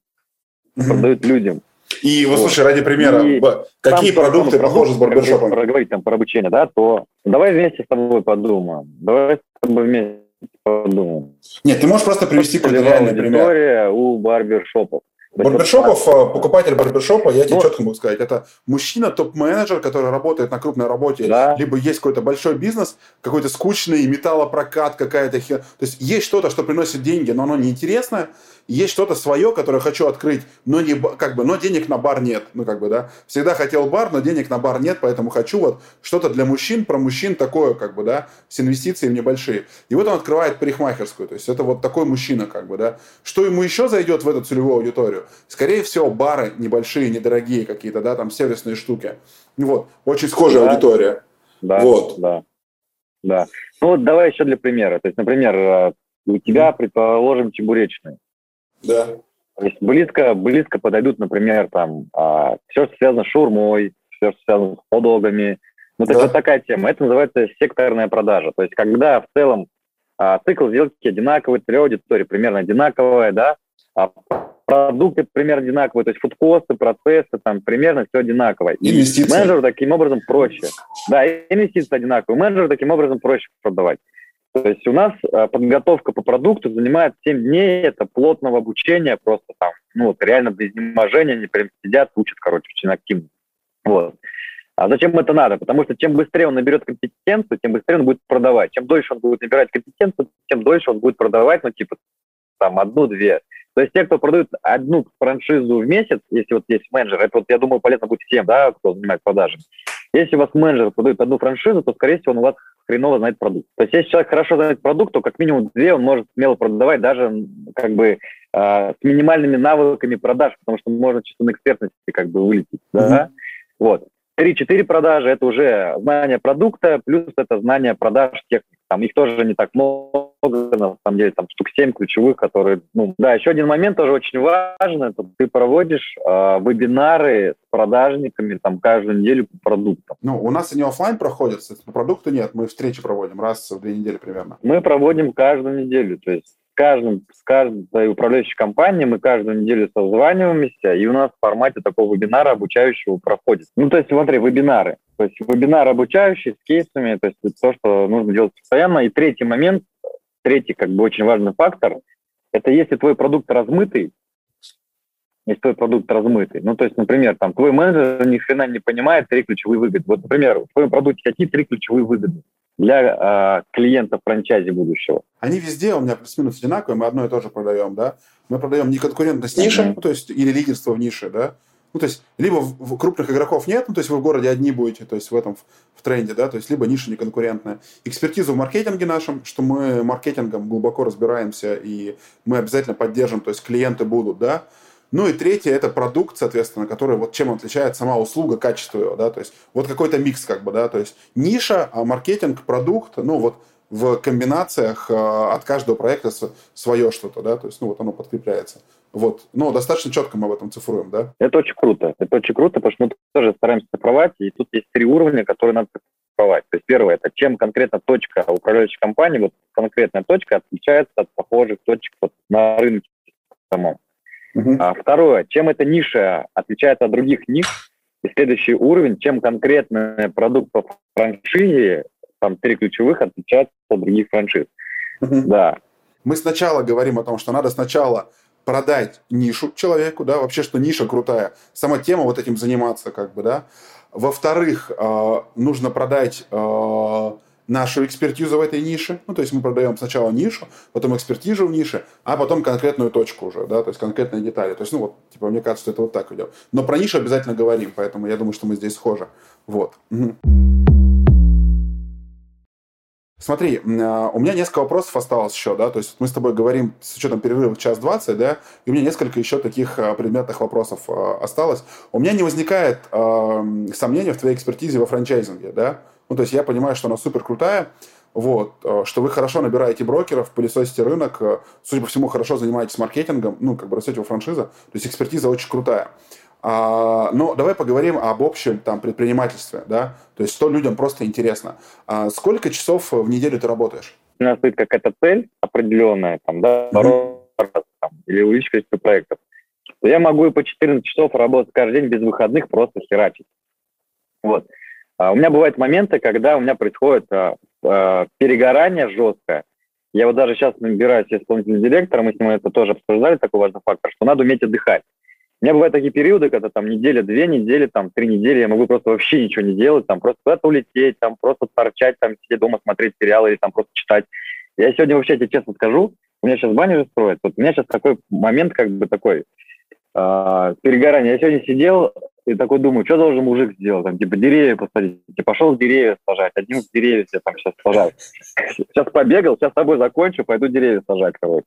продают людям. И вот, слушай, ради примера, и какие продукты похожи с барбершопом? Проговорить там про обучение, да, то давай вместе с тобой подумаем. Давай с тобой вместе подумаем. Нет, ты можешь просто привести какой-то реальный пример. у барбершопов. Барбершопов, э, покупатель барбершопа, я тебе ну, четко могу сказать, это мужчина, топ-менеджер, который работает на крупной работе, да. либо есть какой-то большой бизнес, какой-то скучный металлопрокат, какая-то хер... То есть есть что-то, что приносит деньги, но оно неинтересное, есть что-то свое, которое хочу открыть, но, не, как бы, но денег на бар нет. Ну, как бы, да. Всегда хотел бар, но денег на бар нет, поэтому хочу вот что-то для мужчин, про мужчин такое, как бы, да, с инвестициями небольшие. И вот он открывает парикмахерскую. То есть это вот такой мужчина, как бы, да. Что ему еще зайдет в эту целевую аудиторию? Скорее всего, бары небольшие, недорогие какие-то, да, там сервисные штуки. Вот. Очень схожая да. аудитория. Да, вот. да. Да. Ну вот давай еще для примера. То есть, например, э, у тебя, предположим, чебуречный. Да. То есть близко, близко подойдут, например, там, а, все, что связано с шурмой, все, что связано с подогами. Ну, да. это вот такая тема. Это называется секторная продажа. То есть, когда в целом а, цикл сделки одинаковый, целевая аудитория примерно одинаковая, да, а продукты примерно одинаковые, то есть фудкосты, процессы, там примерно все одинаковое. Инвестиции. Менеджеру таким образом проще. Да, инвестиции одинаковые. Менеджеру таким образом проще продавать. То есть у нас э, подготовка по продукту занимает 7 дней, это плотного обучения, просто там, ну, вот реально без изнеможения, они прям сидят, учат, короче, очень активно. Вот. А зачем это надо? Потому что чем быстрее он наберет компетенцию, тем быстрее он будет продавать. Чем дольше он будет набирать компетенцию, тем дольше он будет продавать, ну, типа, там, одну-две. То есть те, кто продают одну франшизу в месяц, если вот есть менеджер, это вот, я думаю, полезно будет всем, да, кто занимается продажами. Если у вас менеджер продает одну франшизу, то, скорее всего, он у вас хреново знает продукт. То есть если человек хорошо знает продукт, то как минимум две он может смело продавать даже как бы э, с минимальными навыками продаж, потому что можно чисто на экспертности как бы вылететь. Mm-hmm. Да? Вот. 3-4 продажи – это уже знание продукта, плюс это знание продаж техник. Там их тоже не так много, на самом деле, там штук 7 ключевых, которые, ну, да, еще один момент тоже очень важный, это ты проводишь э, вебинары с продажниками там каждую неделю по продуктам. Ну, у нас они офлайн проходят, по продукту нет, мы встречи проводим раз в две недели примерно. Мы проводим каждую неделю, то есть каждым, с каждой управляющей компанией мы каждую неделю созваниваемся, и у нас в формате такого вебинара обучающего проходит. Ну, то есть, смотри, вебинары. То есть вебинар обучающий с кейсами, то есть то, что нужно делать постоянно. И третий момент, третий как бы очень важный фактор, это если твой продукт размытый, если твой продукт размытый. Ну, то есть, например, там твой менеджер ни хрена не понимает три ключевые выгоды. Вот, например, в твоем продукте какие три ключевые выгоды? Для э, клиента франчайзи будущего? Они везде у меня плюс-минус одинаковые, мы одно и то же продаем, да. Мы продаем не конкурентность ниши, mm-hmm. то есть или лидерство в нише, да. Ну, то есть, либо в, в крупных игроков нет, ну, то есть вы в городе одни будете, то есть в этом в, в тренде, да, то есть либо ниша неконкурентная. Экспертизу в маркетинге нашем, что мы маркетингом глубоко разбираемся, и мы обязательно поддержим, то есть клиенты будут, да. Ну и третье – это продукт, соответственно, который вот чем отличает сама услуга, качество его, да, то есть вот какой-то микс как бы, да, то есть ниша, а маркетинг, продукт, ну вот в комбинациях э, от каждого проекта свое что-то, да, то есть, ну вот оно подкрепляется. Вот, но достаточно четко мы об этом цифруем, да? Это очень круто, это очень круто, потому что мы тоже стараемся цифровать, и тут есть три уровня, которые надо цифровать. То есть первое, это чем конкретно точка управляющей компании, вот конкретная точка отличается от похожих точек вот, на рынке самом. Uh-huh. А, второе, чем эта ниша отличается от других ниш, и следующий уровень, чем конкретный продукт по франшизе, там три ключевых, отличается от других франшиз. Uh-huh. Да. Мы сначала говорим о том, что надо сначала продать нишу человеку, да, вообще, что ниша крутая, сама тема вот этим заниматься, как бы, да. Во-вторых, э, нужно продать э, нашу экспертизу в этой нише. Ну, то есть мы продаем сначала нишу, потом экспертизу в нише, а потом конкретную точку уже, да, то есть конкретные детали. То есть, ну, вот, типа, мне кажется, что это вот так идет. Но про нишу обязательно говорим, поэтому я думаю, что мы здесь схожи. Вот. Смотри, а, у меня несколько вопросов осталось еще, да, то есть мы с тобой говорим с учетом перерыва час двадцать, да, и у меня несколько еще таких а, предметных вопросов а, осталось. У меня не возникает э, сомнения в твоей экспертизе во франчайзинге, да, ну, то есть я понимаю, что она супер крутая, вот, э, что вы хорошо набираете брокеров, пылесосите рынок, э, судя по всему, хорошо занимаетесь маркетингом, ну, как бы растете во франшиза, то есть экспертиза очень крутая. А, но давай поговорим об общем там предпринимательстве, да, то есть что людям просто интересно. А сколько часов в неделю ты работаешь? У нас стоит какая-то цель определенная, там, да, mm-hmm. там, или увеличить количество проектов. Я могу и по 14 часов работать каждый день без выходных, просто херачить. Вот. А у меня бывают моменты, когда у меня происходит а, а, перегорание жесткое. Я вот даже сейчас набираюсь исполнительным директором, мы с ним это тоже обсуждали, такой важный фактор, что надо уметь отдыхать. У меня бывают такие периоды, когда там неделя, две недели, там три недели, я могу просто вообще ничего не делать, там просто куда-то улететь, там просто торчать, там сидеть дома, смотреть сериалы или там просто читать. Я сегодня вообще тебе честно скажу, у меня сейчас баня же строят. Вот у меня сейчас такой момент, как бы такой, э, перегорание. Я сегодня сидел, и такой думаю, что должен мужик сделать? Там, типа, деревья посадить. Типа, пошел деревья сажать. Один из деревьев я там сейчас сажаю. Сейчас побегал, сейчас с тобой закончу, пойду деревья сажать, короче.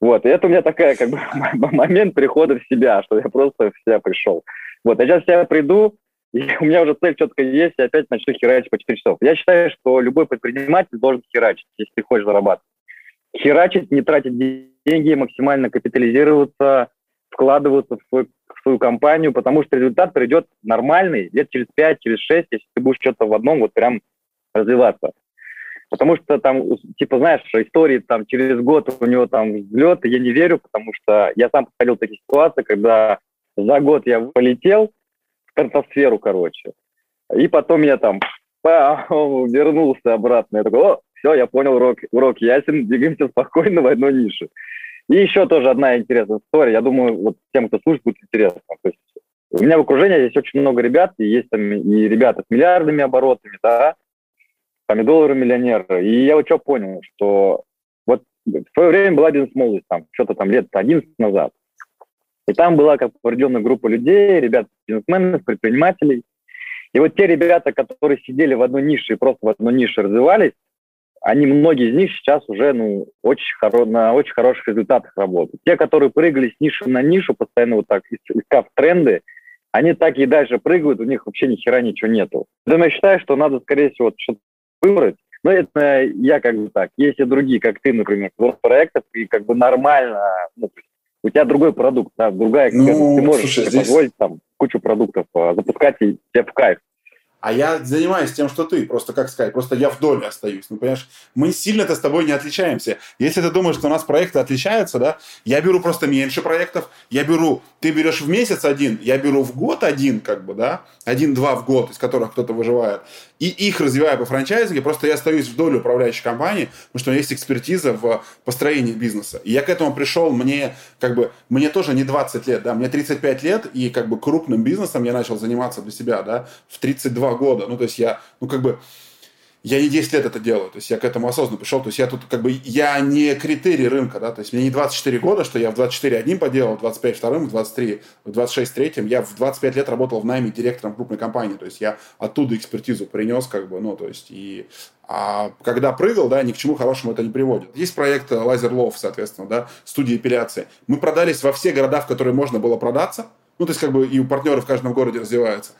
Вот, и это у меня такая, как бы, момент прихода в себя, что я просто в себя пришел. Вот, я сейчас в себя приду, и у меня уже цель четко есть, и опять начну херачить по 4 часов. Я считаю, что любой предприниматель должен херачить, если ты хочешь зарабатывать. Херачить, не тратить деньги, максимально капитализироваться, вкладываться в, свой, в свою компанию, потому что результат придет нормальный лет через 5, через 6, если ты будешь что-то в одном вот прям развиваться. Потому что там, типа, знаешь, истории там через год у него там взлет, я не верю, потому что я сам проходил такие ситуации, когда за год я полетел в стратосферу, короче, и потом я там вернулся обратно. Я такой, о, все, я понял, урок, урок ясен, двигаемся спокойно в одной нише. И еще тоже одна интересная история. Я думаю, вот тем, кто слушает, будет интересно. То есть У меня в окружении есть очень много ребят, и есть там и ребята с миллиардными оборотами, да, помидоры миллионеры. И я вот что понял, что вот в свое время была бизнес-молодость, там, что-то там лет 11 назад. И там была как определенная группа людей, ребят, бизнесменов, предпринимателей. И вот те ребята, которые сидели в одной нише и просто в одной нише развивались, они, многие из них сейчас уже ну, очень хоро, на очень хороших результатах работают. Те, которые прыгали с ниши на нишу, постоянно вот так искав тренды, они так и дальше прыгают, у них вообще ни хера ничего нету. Поэтому я считаю, что надо, скорее всего, что-то выбрать. Но это я как бы так. Есть и другие, как ты, например, проектов, и как бы нормально, ну, у тебя другой продукт, да, другая, ну, ты можешь слушай, здесь... позволить там кучу продуктов а, запускать и тебе в кайф. А я занимаюсь тем, что ты. Просто, как сказать, просто я в доме остаюсь. Ну, понимаешь, мы сильно-то с тобой не отличаемся. Если ты думаешь, что у нас проекты отличаются, да, я беру просто меньше проектов. Я беру, ты берешь в месяц один, я беру в год один, как бы, да, один-два в год, из которых кто-то выживает. И их развиваю по франчайзинге. Просто я остаюсь в доле управляющей компании, потому что у меня есть экспертиза в построении бизнеса. И я к этому пришел, мне, как бы, мне тоже не 20 лет, да, мне 35 лет, и, как бы, крупным бизнесом я начал заниматься для себя, да, в 32 года. Ну, то есть я, ну, как бы, я не 10 лет это делаю, то есть я к этому осознанно пришел, то есть я тут как бы, я не критерий рынка, да, то есть мне не 24 года, что я в 24 одним поделал, в 25 вторым, в 23, в 26 третьим, я в 25 лет работал в найме директором крупной компании, то есть я оттуда экспертизу принес, как бы, ну, то есть и а когда прыгал, да, ни к чему хорошему это не приводит. Есть проект Laser Love, соответственно, да, студия эпиляции. Мы продались во все города, в которые можно было продаться, ну, то есть как бы и у партнеров в каждом городе развиваются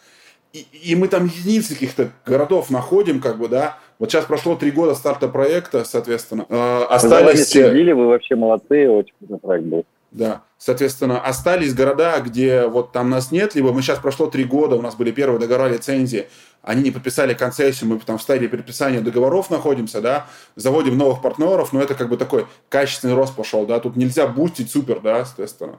и, и мы там единицы каких-то городов находим, как бы, да. Вот сейчас прошло три года старта проекта, соответственно. Э, остались... Вы следили, вы вообще молодцы, очень крутой проект был. Да, соответственно, остались города, где вот там нас нет, либо мы сейчас прошло три года, у нас были первые договора лицензии, они не подписали концессию, мы там в стадии подписания договоров находимся, да, заводим новых партнеров, но это как бы такой качественный рост пошел, да, тут нельзя бустить супер, да, соответственно.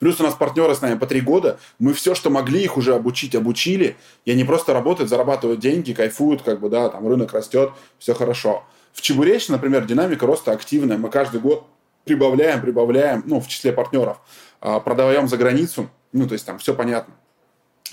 Плюс у нас партнеры с нами по три года. Мы все, что могли их уже обучить, обучили. И они просто работают, зарабатывают деньги, кайфуют, как бы, да, там рынок растет, все хорошо. В Чебуречном, например, динамика роста активная. Мы каждый год прибавляем, прибавляем, ну, в числе партнеров. А, продаем за границу, ну, то есть там все понятно.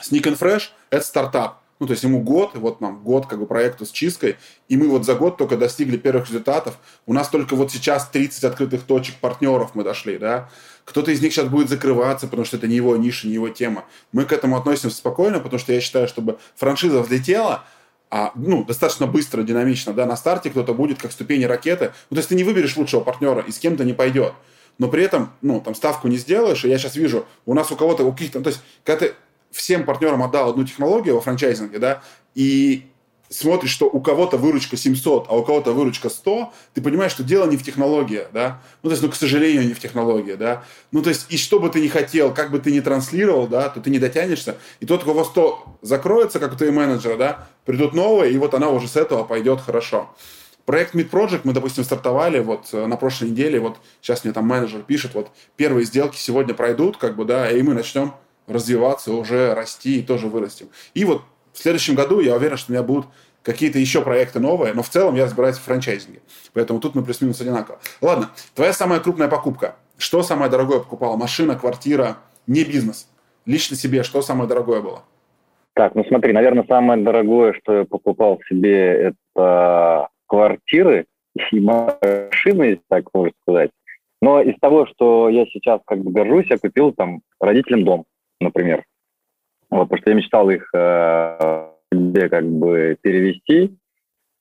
Sneak and Fresh – это стартап. Ну, то есть ему год, вот нам год как бы проекту с чисткой, и мы вот за год только достигли первых результатов. У нас только вот сейчас 30 открытых точек партнеров мы дошли, да. Кто-то из них сейчас будет закрываться, потому что это не его ниша, не его тема. Мы к этому относимся спокойно, потому что я считаю, чтобы франшиза взлетела, а, ну, достаточно быстро, динамично, да, на старте кто-то будет как ступени ракеты. Ну, то есть ты не выберешь лучшего партнера, и с кем-то не пойдет. Но при этом, ну, там ставку не сделаешь, и я сейчас вижу, у нас у кого-то, у каких-то, то есть, когда ты всем партнерам отдал одну технологию во франчайзинге, да, и смотришь, что у кого-то выручка 700, а у кого-то выручка 100, ты понимаешь, что дело не в технологии, да, ну, то есть, ну, к сожалению, не в технологии, да, ну, то есть, и что бы ты ни хотел, как бы ты ни транслировал, да, то ты не дотянешься, и тот, у кого 100 закроется, как у твоего менеджера, да, придут новые, и вот она уже с этого пойдет хорошо. Проект Mid Project мы, допустим, стартовали вот э, на прошлой неделе, вот сейчас мне там менеджер пишет, вот первые сделки сегодня пройдут, как бы, да, и мы начнем развиваться, уже расти и тоже вырастем. И вот в следующем году я уверен, что у меня будут какие-то еще проекты новые, но в целом я разбираюсь в франчайзинге. Поэтому тут мы плюс-минус одинаково. Ладно, твоя самая крупная покупка. Что самое дорогое покупала? Машина, квартира, не бизнес. Лично себе, что самое дорогое было? Так, ну смотри, наверное, самое дорогое, что я покупал себе, это квартиры и машины, так можно сказать. Но из того, что я сейчас как бы горжусь, я купил там родителям дом, например. Вот, потому что я мечтал их э, себе как бы перевести.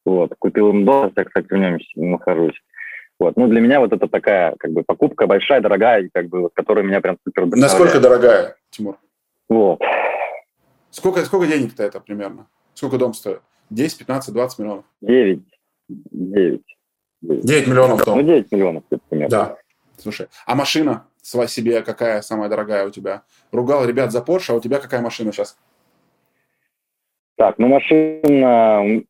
Вот, купил им дом, я, кстати, в нем нахожусь. Вот, ну, для меня вот это такая, как бы, покупка большая, дорогая, как бы, вот, которая меня прям супер Насколько дорогая, Тимур? Вот. Сколько, сколько денег-то это примерно? Сколько дом стоит? 10, 15, 20 миллионов? 9. 9. 9 миллионов дом. Ну, 9 миллионов, примерно. Да. Слушай, а машина себе какая самая дорогая у тебя? Ругал ребят за Porsche, а у тебя какая машина сейчас? Так, ну машина...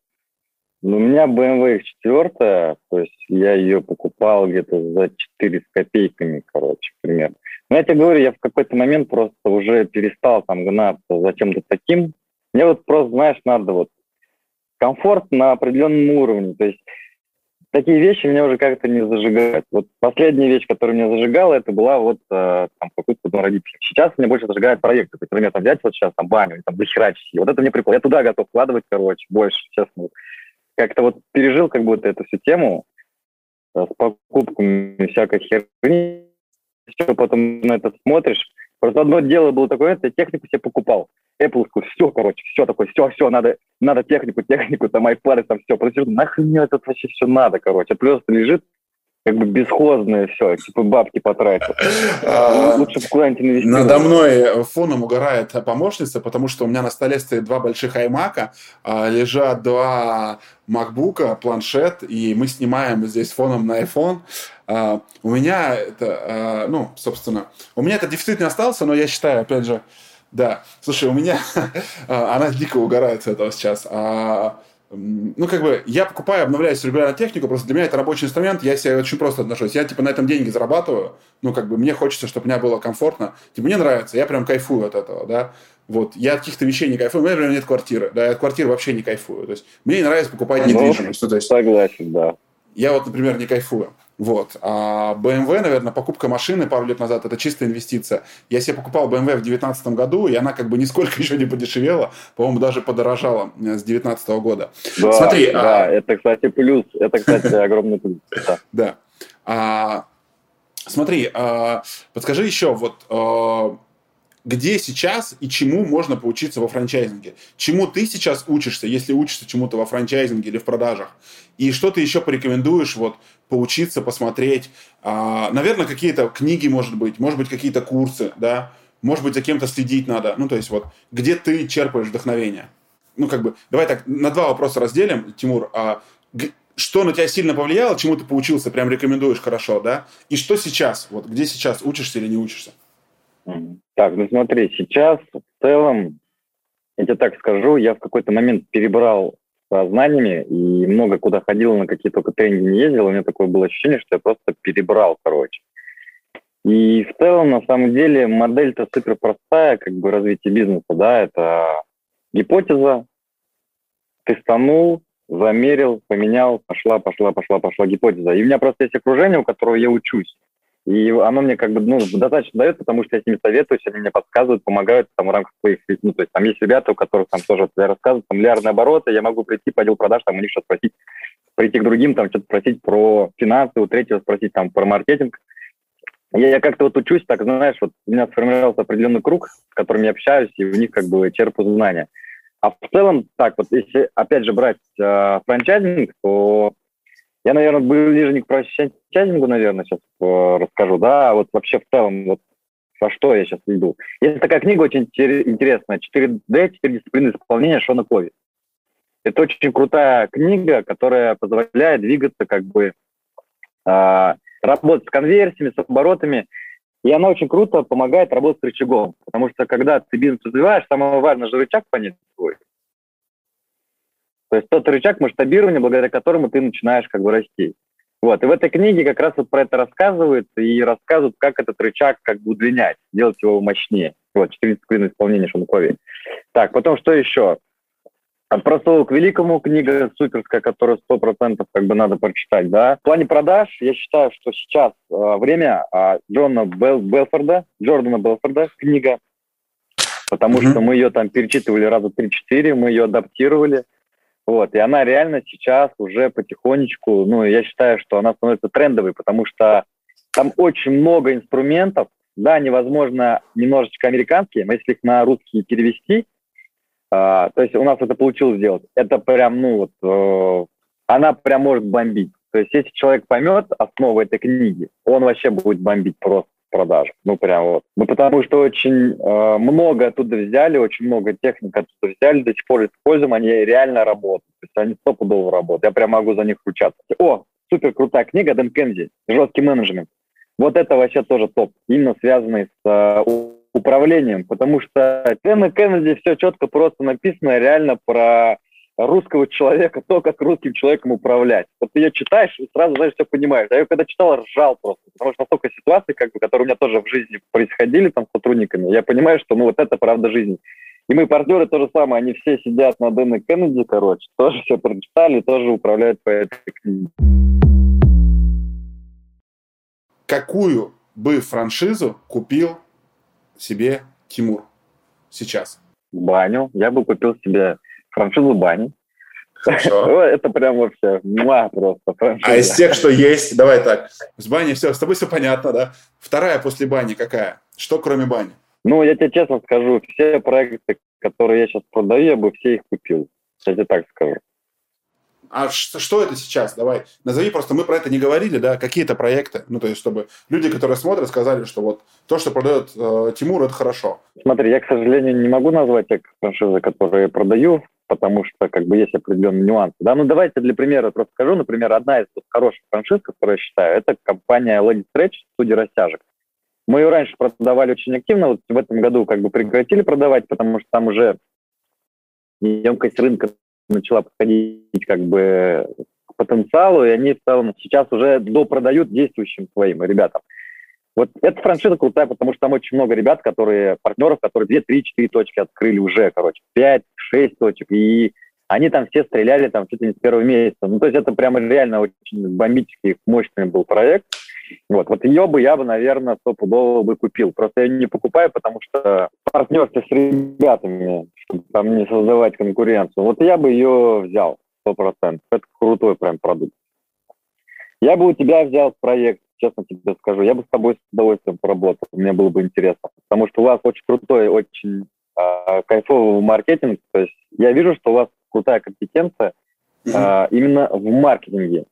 У меня BMW X4, то есть я ее покупал где-то за 4 с копейками, короче, примерно. Но я тебе говорю, я в какой-то момент просто уже перестал там гнаться за чем-то таким. Мне вот просто, знаешь, надо вот комфорт на определенном уровне. То есть такие вещи меня уже как-то не зажигают. Вот последняя вещь, которая меня зажигала, это была вот э, там какой-то дома родителей. Сейчас мне больше зажигают проекты. То есть, например, там взять вот сейчас там баню, там дохерачить. Вот это мне прикол. Я туда готов вкладывать, короче, больше, честно. Как-то вот пережил как будто эту всю тему э, с покупками всякой херни. Все, потом на это смотришь. Просто одно дело было такое, я технику себе покупал. Apple, все, короче, все такое, все, все, надо, надо технику, технику, там, iPad, там, все. Что нахрен мне это вообще все надо, короче. Просто лежит, как бы бесхозное все, типа бабки потратил. А, Лучше куда-нибудь инвестировать. Надо мной фоном угорает помощница, потому что у меня на столе стоит два больших iMac, а, лежат два MacBook, планшет, и мы снимаем здесь фоном на iPhone. А, у меня это, ну, собственно, у меня это дефицит не остался, но я считаю, опять же, да. Слушай, у меня она дико угорает с этого сейчас ну, как бы, я покупаю, обновляю регулярно технику, просто для меня это рабочий инструмент, я себе очень просто отношусь. Я, типа, на этом деньги зарабатываю, ну, как бы, мне хочется, чтобы мне было комфортно. Типа, мне нравится, я прям кайфую от этого, да. Вот, я от каких-то вещей не кайфую, у меня, например, нет квартиры, да, я от квартиры вообще не кайфую. То есть, мне не нравится покупать ну, недвижимость. Ну, то есть, согласен, да. Я вот, например, не кайфую. Вот. А BMW, наверное, покупка машины пару лет назад, это чистая инвестиция. Я себе покупал BMW в 2019 году, и она как бы нисколько еще не подешевела, по-моему, даже подорожала э, с 2019 года. Да, Смотри, да, а... это, кстати, плюс. Это, кстати, огромный плюс. Да. А, смотри, а, подскажи еще, вот а, где сейчас и чему можно поучиться во франчайзинге. Чему ты сейчас учишься, если учишься чему-то во франчайзинге или в продажах. И что ты еще порекомендуешь вот поучиться, посмотреть. А, наверное, какие-то книги, может быть, может быть, какие-то курсы, да, может быть, за кем-то следить надо. Ну, то есть вот, где ты черпаешь вдохновение? Ну, как бы, давай так, на два вопроса разделим, Тимур. А, что на тебя сильно повлияло, чему ты поучился, прям рекомендуешь хорошо, да? И что сейчас, вот где сейчас учишься или не учишься? Так, ну смотри, сейчас в целом, я тебе так скажу, я в какой-то момент перебрал знаниями и много куда ходил, на какие только тренинги не ездил, у меня такое было ощущение, что я просто перебрал, короче. И в целом, на самом деле, модель-то супер простая, как бы развитие бизнеса, да, это гипотеза, тестанул, замерил, поменял, пошла, пошла, пошла, пошла гипотеза. И у меня просто есть окружение, у которого я учусь. И оно мне как бы ну, достаточно дает, потому что я с ними советуюсь, они мне подсказывают, помогают там в рамках своих... Ну, то есть там есть ребята, у которых там тоже я рассказываю, там миллиардные обороты, я могу прийти по отдел продаж, там у них что-то спросить, прийти к другим, там что-то спросить про финансы, у третьего спросить там про маркетинг. Я, я как-то вот учусь, так, знаешь, вот у меня сформировался определенный круг, с которым я общаюсь, и у них как бы черпаю знания. А в целом, так вот, если опять же брать э, франчайзинг, то я, наверное, ближе к франчайзингу, наверное, сейчас э, расскажу, да, а вот вообще в целом, вот во что я сейчас иду. Есть такая книга очень интересная, 4D, 4 дисциплины исполнения Шона Кови. Это очень крутая книга, которая позволяет двигаться, как бы, э, работать с конверсиями, с оборотами, и она очень круто помогает работать с рычагом, потому что когда ты бизнес развиваешь, самое важное же рычаг понять свой. То есть тот рычаг масштабирования, благодаря которому ты начинаешь как бы расти. Вот. И в этой книге как раз вот про это рассказывают и рассказывают, как этот рычаг как бы удлинять, сделать его мощнее. Вот, 14 дисциплины исполнения Шумкови. Так, потом что еще? От простого к великому книга суперская, которую сто процентов как бы надо прочитать, да. В плане продаж я считаю, что сейчас э, время э, Джона Бел, Белфорда, Джордана Белфорда книга, потому mm-hmm. что мы ее там перечитывали раза 3-4, мы ее адаптировали, вот, и она реально сейчас уже потихонечку, ну, я считаю, что она становится трендовой, потому что там очень много инструментов, да, невозможно немножечко американские, но если их на русский перевести, а, то есть у нас это получилось сделать, это прям, ну, вот, э, она прям может бомбить. То есть если человек поймет основу этой книги, он вообще будет бомбить просто продажах. Ну, прям вот. Ну, потому что очень э, много оттуда взяли, очень много техник оттуда взяли, до сих пор используем, они реально работают. То есть они стопудово работают. Я прям могу за них ручаться. О, супер крутая книга Дэн Кензи «Жесткий менеджмент». Вот это вообще тоже топ, именно связанный с э, управлением, потому что Дэн Кеннеди все четко просто написано реально про русского человека, то, как русским человеком управлять. Вот ты ее читаешь и сразу, знаешь, все понимаешь. Я ее когда читал, ржал просто, потому что столько ситуаций, как бы, которые у меня тоже в жизни происходили там с сотрудниками, я понимаю, что ну вот это правда жизни. И мы партнеры то же самое, они все сидят на Дэна Кеннеди, короче, тоже все прочитали, тоже управляют по этой книге. Какую бы франшизу купил себе Тимур сейчас? Баню. Я бы купил себе франшизу бани. Хорошо. Это прям вообще муа просто. Франшиза. А из тех, что есть, давай так. С бани все, с тобой все понятно, да? Вторая после бани какая? Что кроме бани? Ну, я тебе честно скажу, все проекты, которые я сейчас продаю, я бы все их купил. Я тебе так скажу. А что, это сейчас? Давай, назови просто, мы про это не говорили, да, какие-то проекты, ну, то есть, чтобы люди, которые смотрят, сказали, что вот то, что продает э, Тимур, это хорошо. Смотри, я, к сожалению, не могу назвать те франшизы, которые продаю, потому что, как бы, есть определенные нюансы, да, ну, давайте для примера просто скажу, например, одна из вот, хороших франшиз, которую я считаю, это компания Lady Stretch, студия растяжек. Мы ее раньше продавали очень активно, вот в этом году как бы прекратили продавать, потому что там уже емкость рынка начала подходить как бы к потенциалу, и они в целом сейчас уже допродают действующим своим ребятам. Вот эта франшиза крутая, потому что там очень много ребят, которые, партнеров, которые 2, 3, 4 точки открыли уже, короче, 5, 6 точек, и они там все стреляли там чуть ли не с первого месяца. Ну, то есть это прямо реально очень бомбический, мощный был проект. Вот, вот ее бы я бы, наверное, стопудово бы купил. Просто я не покупаю, потому что партнерство с ребятами, чтобы там не создавать конкуренцию. Вот я бы ее взял, сто процентов. Это крутой прям продукт. Я бы у тебя взял проект, честно тебе скажу. Я бы с тобой с удовольствием поработал. Мне было бы интересно. Потому что у вас очень крутой, очень э, кайфовый маркетинг. То есть я вижу, что у вас крутая компетенция э, именно в маркетинге.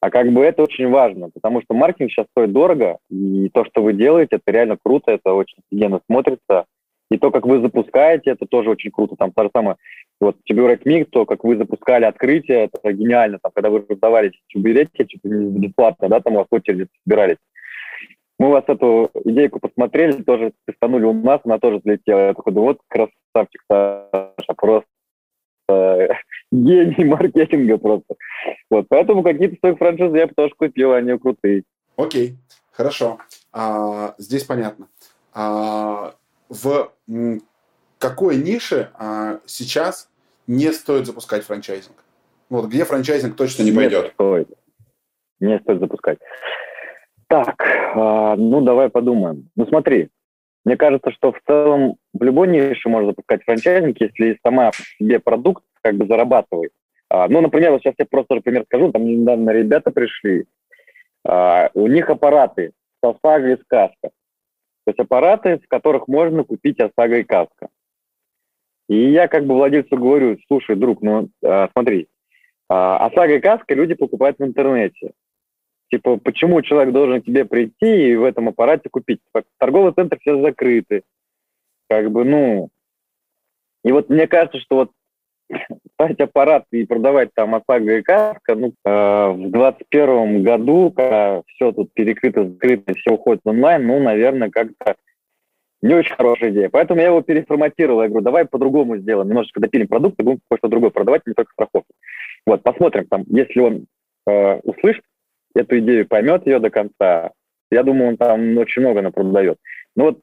А как бы это очень важно, потому что маркетинг сейчас стоит дорого, и то, что вы делаете, это реально круто, это очень офигенно смотрится. И то, как вы запускаете, это тоже очень круто. Там то же самое, вот Чебурек Миг, то, как вы запускали открытие, это гениально. Там, когда вы раздавали чебуреки, чуть не бесплатно, да, там у вас очереди собирались. Мы у вас эту идейку посмотрели, тоже тестанули у нас, она тоже взлетела. Я такой, вот красавчик Саша, просто гений маркетинга просто. Вот, поэтому какие-то свои франшизы я бы тоже купил, они крутые. Окей, хорошо. А, здесь понятно. А, в какой нише а, сейчас не стоит запускать франчайзинг? Вот где франчайзинг точно не пойдет? Не стоит. Не стоит запускать. Так, а, ну давай подумаем. Ну смотри, мне кажется, что в целом в любой нише можно запускать франчайзинг, если сама себе продукт как бы зарабатывает. А, ну, например, вот сейчас я просто пример скажу, там недавно ребята пришли, а, у них аппараты с ОСАГО и с КАСКО. То есть аппараты, в которых можно купить ОСАГО и КАСКО. И я как бы владельцу говорю, слушай, друг, ну а, смотри, а, ОСАГО и КАСКО люди покупают в интернете. Типа, почему человек должен к тебе прийти и в этом аппарате купить? Торговый центр все закрыты. Как бы, ну... И вот мне кажется, что вот ставить аппарат и продавать там ОСАГО и КАСКО, ну, э, в 2021 году, когда все тут перекрыто, закрыто, все уходит онлайн, ну, наверное, как-то не очень хорошая идея. Поэтому я его переформатировал. Я говорю, давай по-другому сделаем. Немножечко допилим продукт будем кое-что другое продавать, не только страховку. Вот, посмотрим, там, если он э, услышит эту идею, поймет ее до конца, я думаю, он там очень много напродает. Ну вот,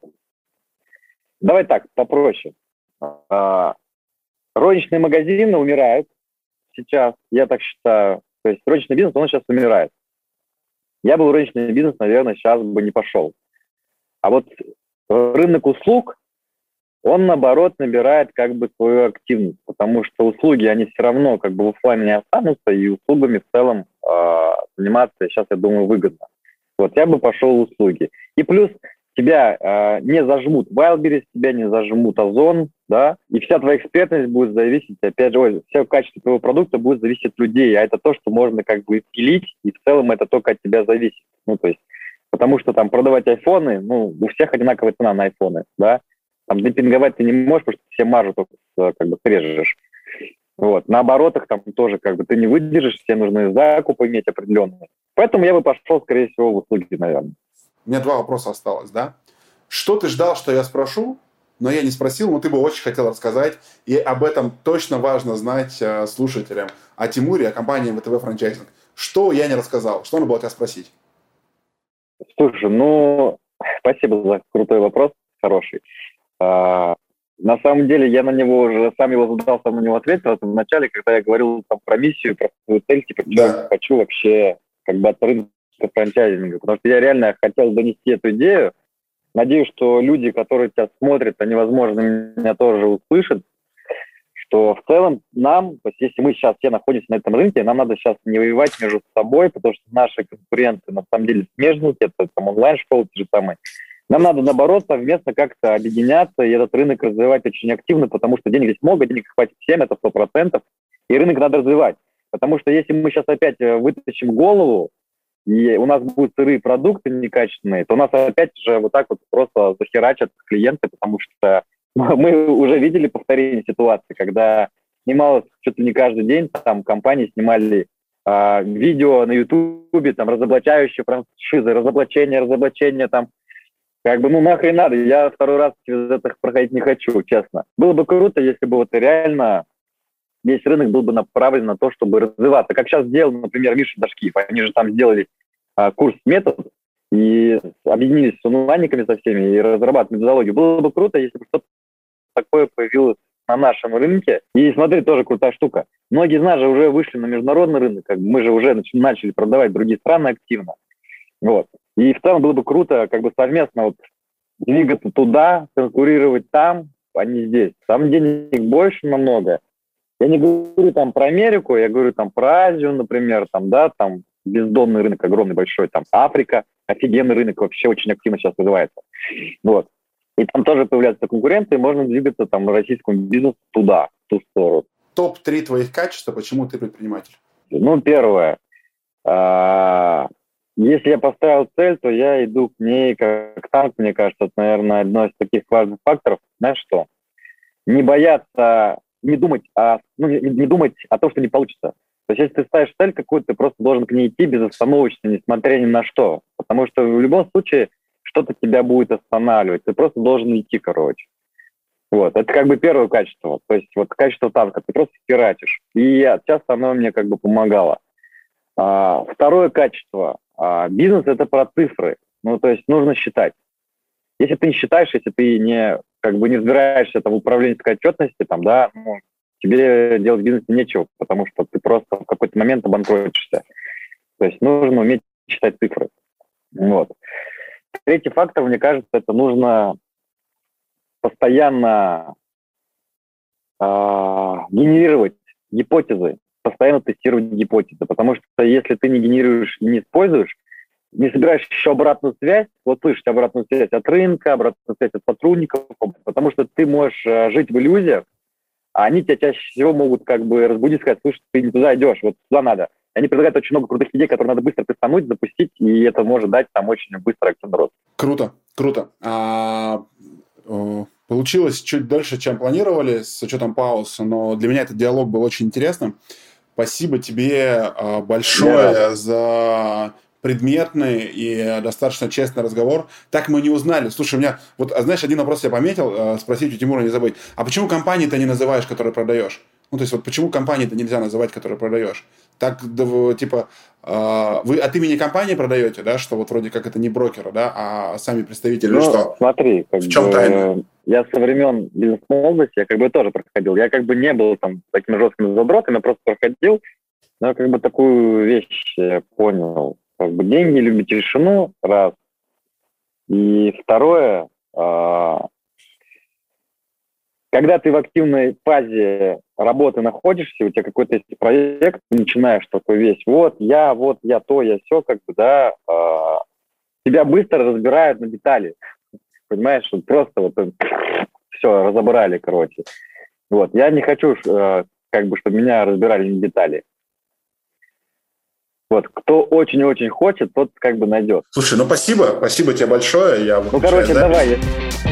давай так, попроще. А, розничные магазины умирают сейчас, я так считаю. То есть розничный бизнес, он сейчас умирает. Я бы в розничный бизнес, наверное, сейчас бы не пошел. А вот рынок услуг, он, наоборот, набирает как бы свою активность, потому что услуги, они все равно как бы в офлайне не останутся, и услугами в целом э, заниматься сейчас, я думаю, выгодно. Вот я бы пошел услуги. И плюс тебя э, не зажмут Wildberries, тебя не зажмут Озон, да, и вся твоя экспертность будет зависеть, опять же, ой, все качество твоего продукта будет зависеть от людей, а это то, что можно как бы пилить, и в целом это только от тебя зависит. Ну, то есть, потому что там продавать айфоны, ну, у всех одинаковая цена на айфоны, да, там демпинговать ты не можешь, потому что все маржу только как бы срежешь. Вот. На оборотах там тоже как бы ты не выдержишь, все нужны закупы иметь определенные. Поэтому я бы пошел, скорее всего, в услуги, наверное. У меня два вопроса осталось, да? Что ты ждал, что я спрошу, но я не спросил, но ты бы очень хотел рассказать, и об этом точно важно знать э, слушателям, о Тимуре, о компании ВТВ франчайзинг. Что я не рассказал? Что надо было тебя спросить? Слушай, ну, спасибо за крутой вопрос, хороший. А, на самом деле я на него уже сам его задал, сам на него ответил. В начале, когда я говорил там, про миссию, про свою цель, типа, да. хочу вообще как бы от рынка франчайзинга. Потому что я реально хотел донести эту идею надеюсь, что люди, которые тебя смотрят, они, возможно, меня тоже услышат, что в целом нам, то есть если мы сейчас все находимся на этом рынке, нам надо сейчас не воевать между собой, потому что наши конкуренты на самом деле смежники, это там онлайн-школы те же самые. Нам надо, наоборот, совместно как-то объединяться и этот рынок развивать очень активно, потому что денег здесь много, денег хватит всем, это сто процентов, и рынок надо развивать. Потому что если мы сейчас опять э, вытащим голову, и у нас будут сырые продукты некачественные, то у нас опять же вот так вот просто захерачат клиенты, потому что мы уже видели повторение ситуации, когда снималось чуть ли не каждый день, там компании снимали а, видео на Ютубе, там, разоблачающие франшизы, разоблачение, разоблачение, там, как бы, ну, нахрен надо, я второй раз через это проходить не хочу, честно. Было бы круто, если бы вот реально весь рынок был бы направлен на то, чтобы развиваться. Как сейчас сделал, например, Миша Дашкиев. Они же там сделали а, курс метод и объединились с онлайниками со всеми и разрабатывают методологию. Было бы круто, если бы что-то такое появилось на нашем рынке. И смотри, тоже крутая штука. Многие из нас же уже вышли на международный рынок, как мы же уже начали продавать другие страны активно. Вот. И в целом было бы круто как бы совместно вот двигаться туда, конкурировать там, а не здесь. Там денег больше намного. Я не говорю там про Америку, я говорю там про Азию, например, там, да, там бездонный рынок огромный, большой, там Африка, офигенный рынок, вообще очень активно сейчас развивается. Вот. И там тоже появляются конкуренты, и можно двигаться там российскому бизнесу туда, в ту сторону. Топ-3 твоих качества, почему ты предприниматель? Ну, первое. Если я поставил цель, то я иду к ней как танк, мне кажется, это, наверное, одно из таких важных факторов. Знаешь что? Не бояться, не думать о, ну, не, думать о том, что не получится. То есть, если ты ставишь цель какую-то, ты просто должен к ней идти безостановочно, несмотря ни на что. Потому что в любом случае что-то тебя будет останавливать. Ты просто должен идти, короче. Вот, это как бы первое качество. То есть вот качество танка, ты просто херачишь. И часто оно мне как бы помогало. А, второе качество. А, бизнес – это про цифры. Ну, то есть нужно считать. Если ты не считаешь, если ты не как бы не разбираешься там, в управленческой отчетности, там, да, ну, тебе делать в бизнесе нечего, потому что ты просто в какой-то момент обанкротишься. То есть нужно уметь считать цифры. Вот. Третий фактор, мне кажется, это нужно постоянно э, генерировать гипотезы, постоянно тестировать гипотезы, потому что если ты не генерируешь и не используешь, не собираешь еще обратную связь, вот слышать обратную связь от рынка, обратную связь от сотрудников, потому что ты можешь э, жить в иллюзиях, а они тебя чаще всего могут как бы разбудить, сказать, слушай, ты не туда идешь, вот туда надо. И они предлагают очень много крутых идей, которые надо быстро тестануть, запустить, и это может дать там очень быстро активный рост. Круто, круто. А, о, получилось чуть дольше, чем планировали, с учетом пауз, но для меня этот диалог был очень интересным. Спасибо тебе а, большое за предметный и достаточно честный разговор. Так мы не узнали. Слушай, у меня, вот, а знаешь, один вопрос я пометил, э, спросить у Тимура, не забыть. А почему компании ты не называешь, которые продаешь? Ну, то есть, вот почему компании-то нельзя называть, которые продаешь? Так, типа, вы от имени компании продаете, да, что вот вроде как это не брокера, да, а сами представители, ну, что? смотри, как в чем бы, тайна? Я со времен бизнес-молодости, я как бы тоже проходил. Я как бы не был там таким жестким задротом, я просто проходил, но как бы такую вещь понял как бы деньги любят тишину, раз. И второе, а, когда ты в активной фазе работы находишься, у тебя какой-то есть проект, начинаешь такой весь, вот я, вот я то, я все, как бы, да, а, тебя быстро разбирают на детали, понимаешь, вот просто вот все, разобрали, короче. Вот, я не хочу, э, как бы, чтобы меня разбирали на детали. Вот, кто очень-очень хочет, тот как бы найдет. Слушай, ну спасибо, спасибо тебе большое. Я ну, короче, запись. давай.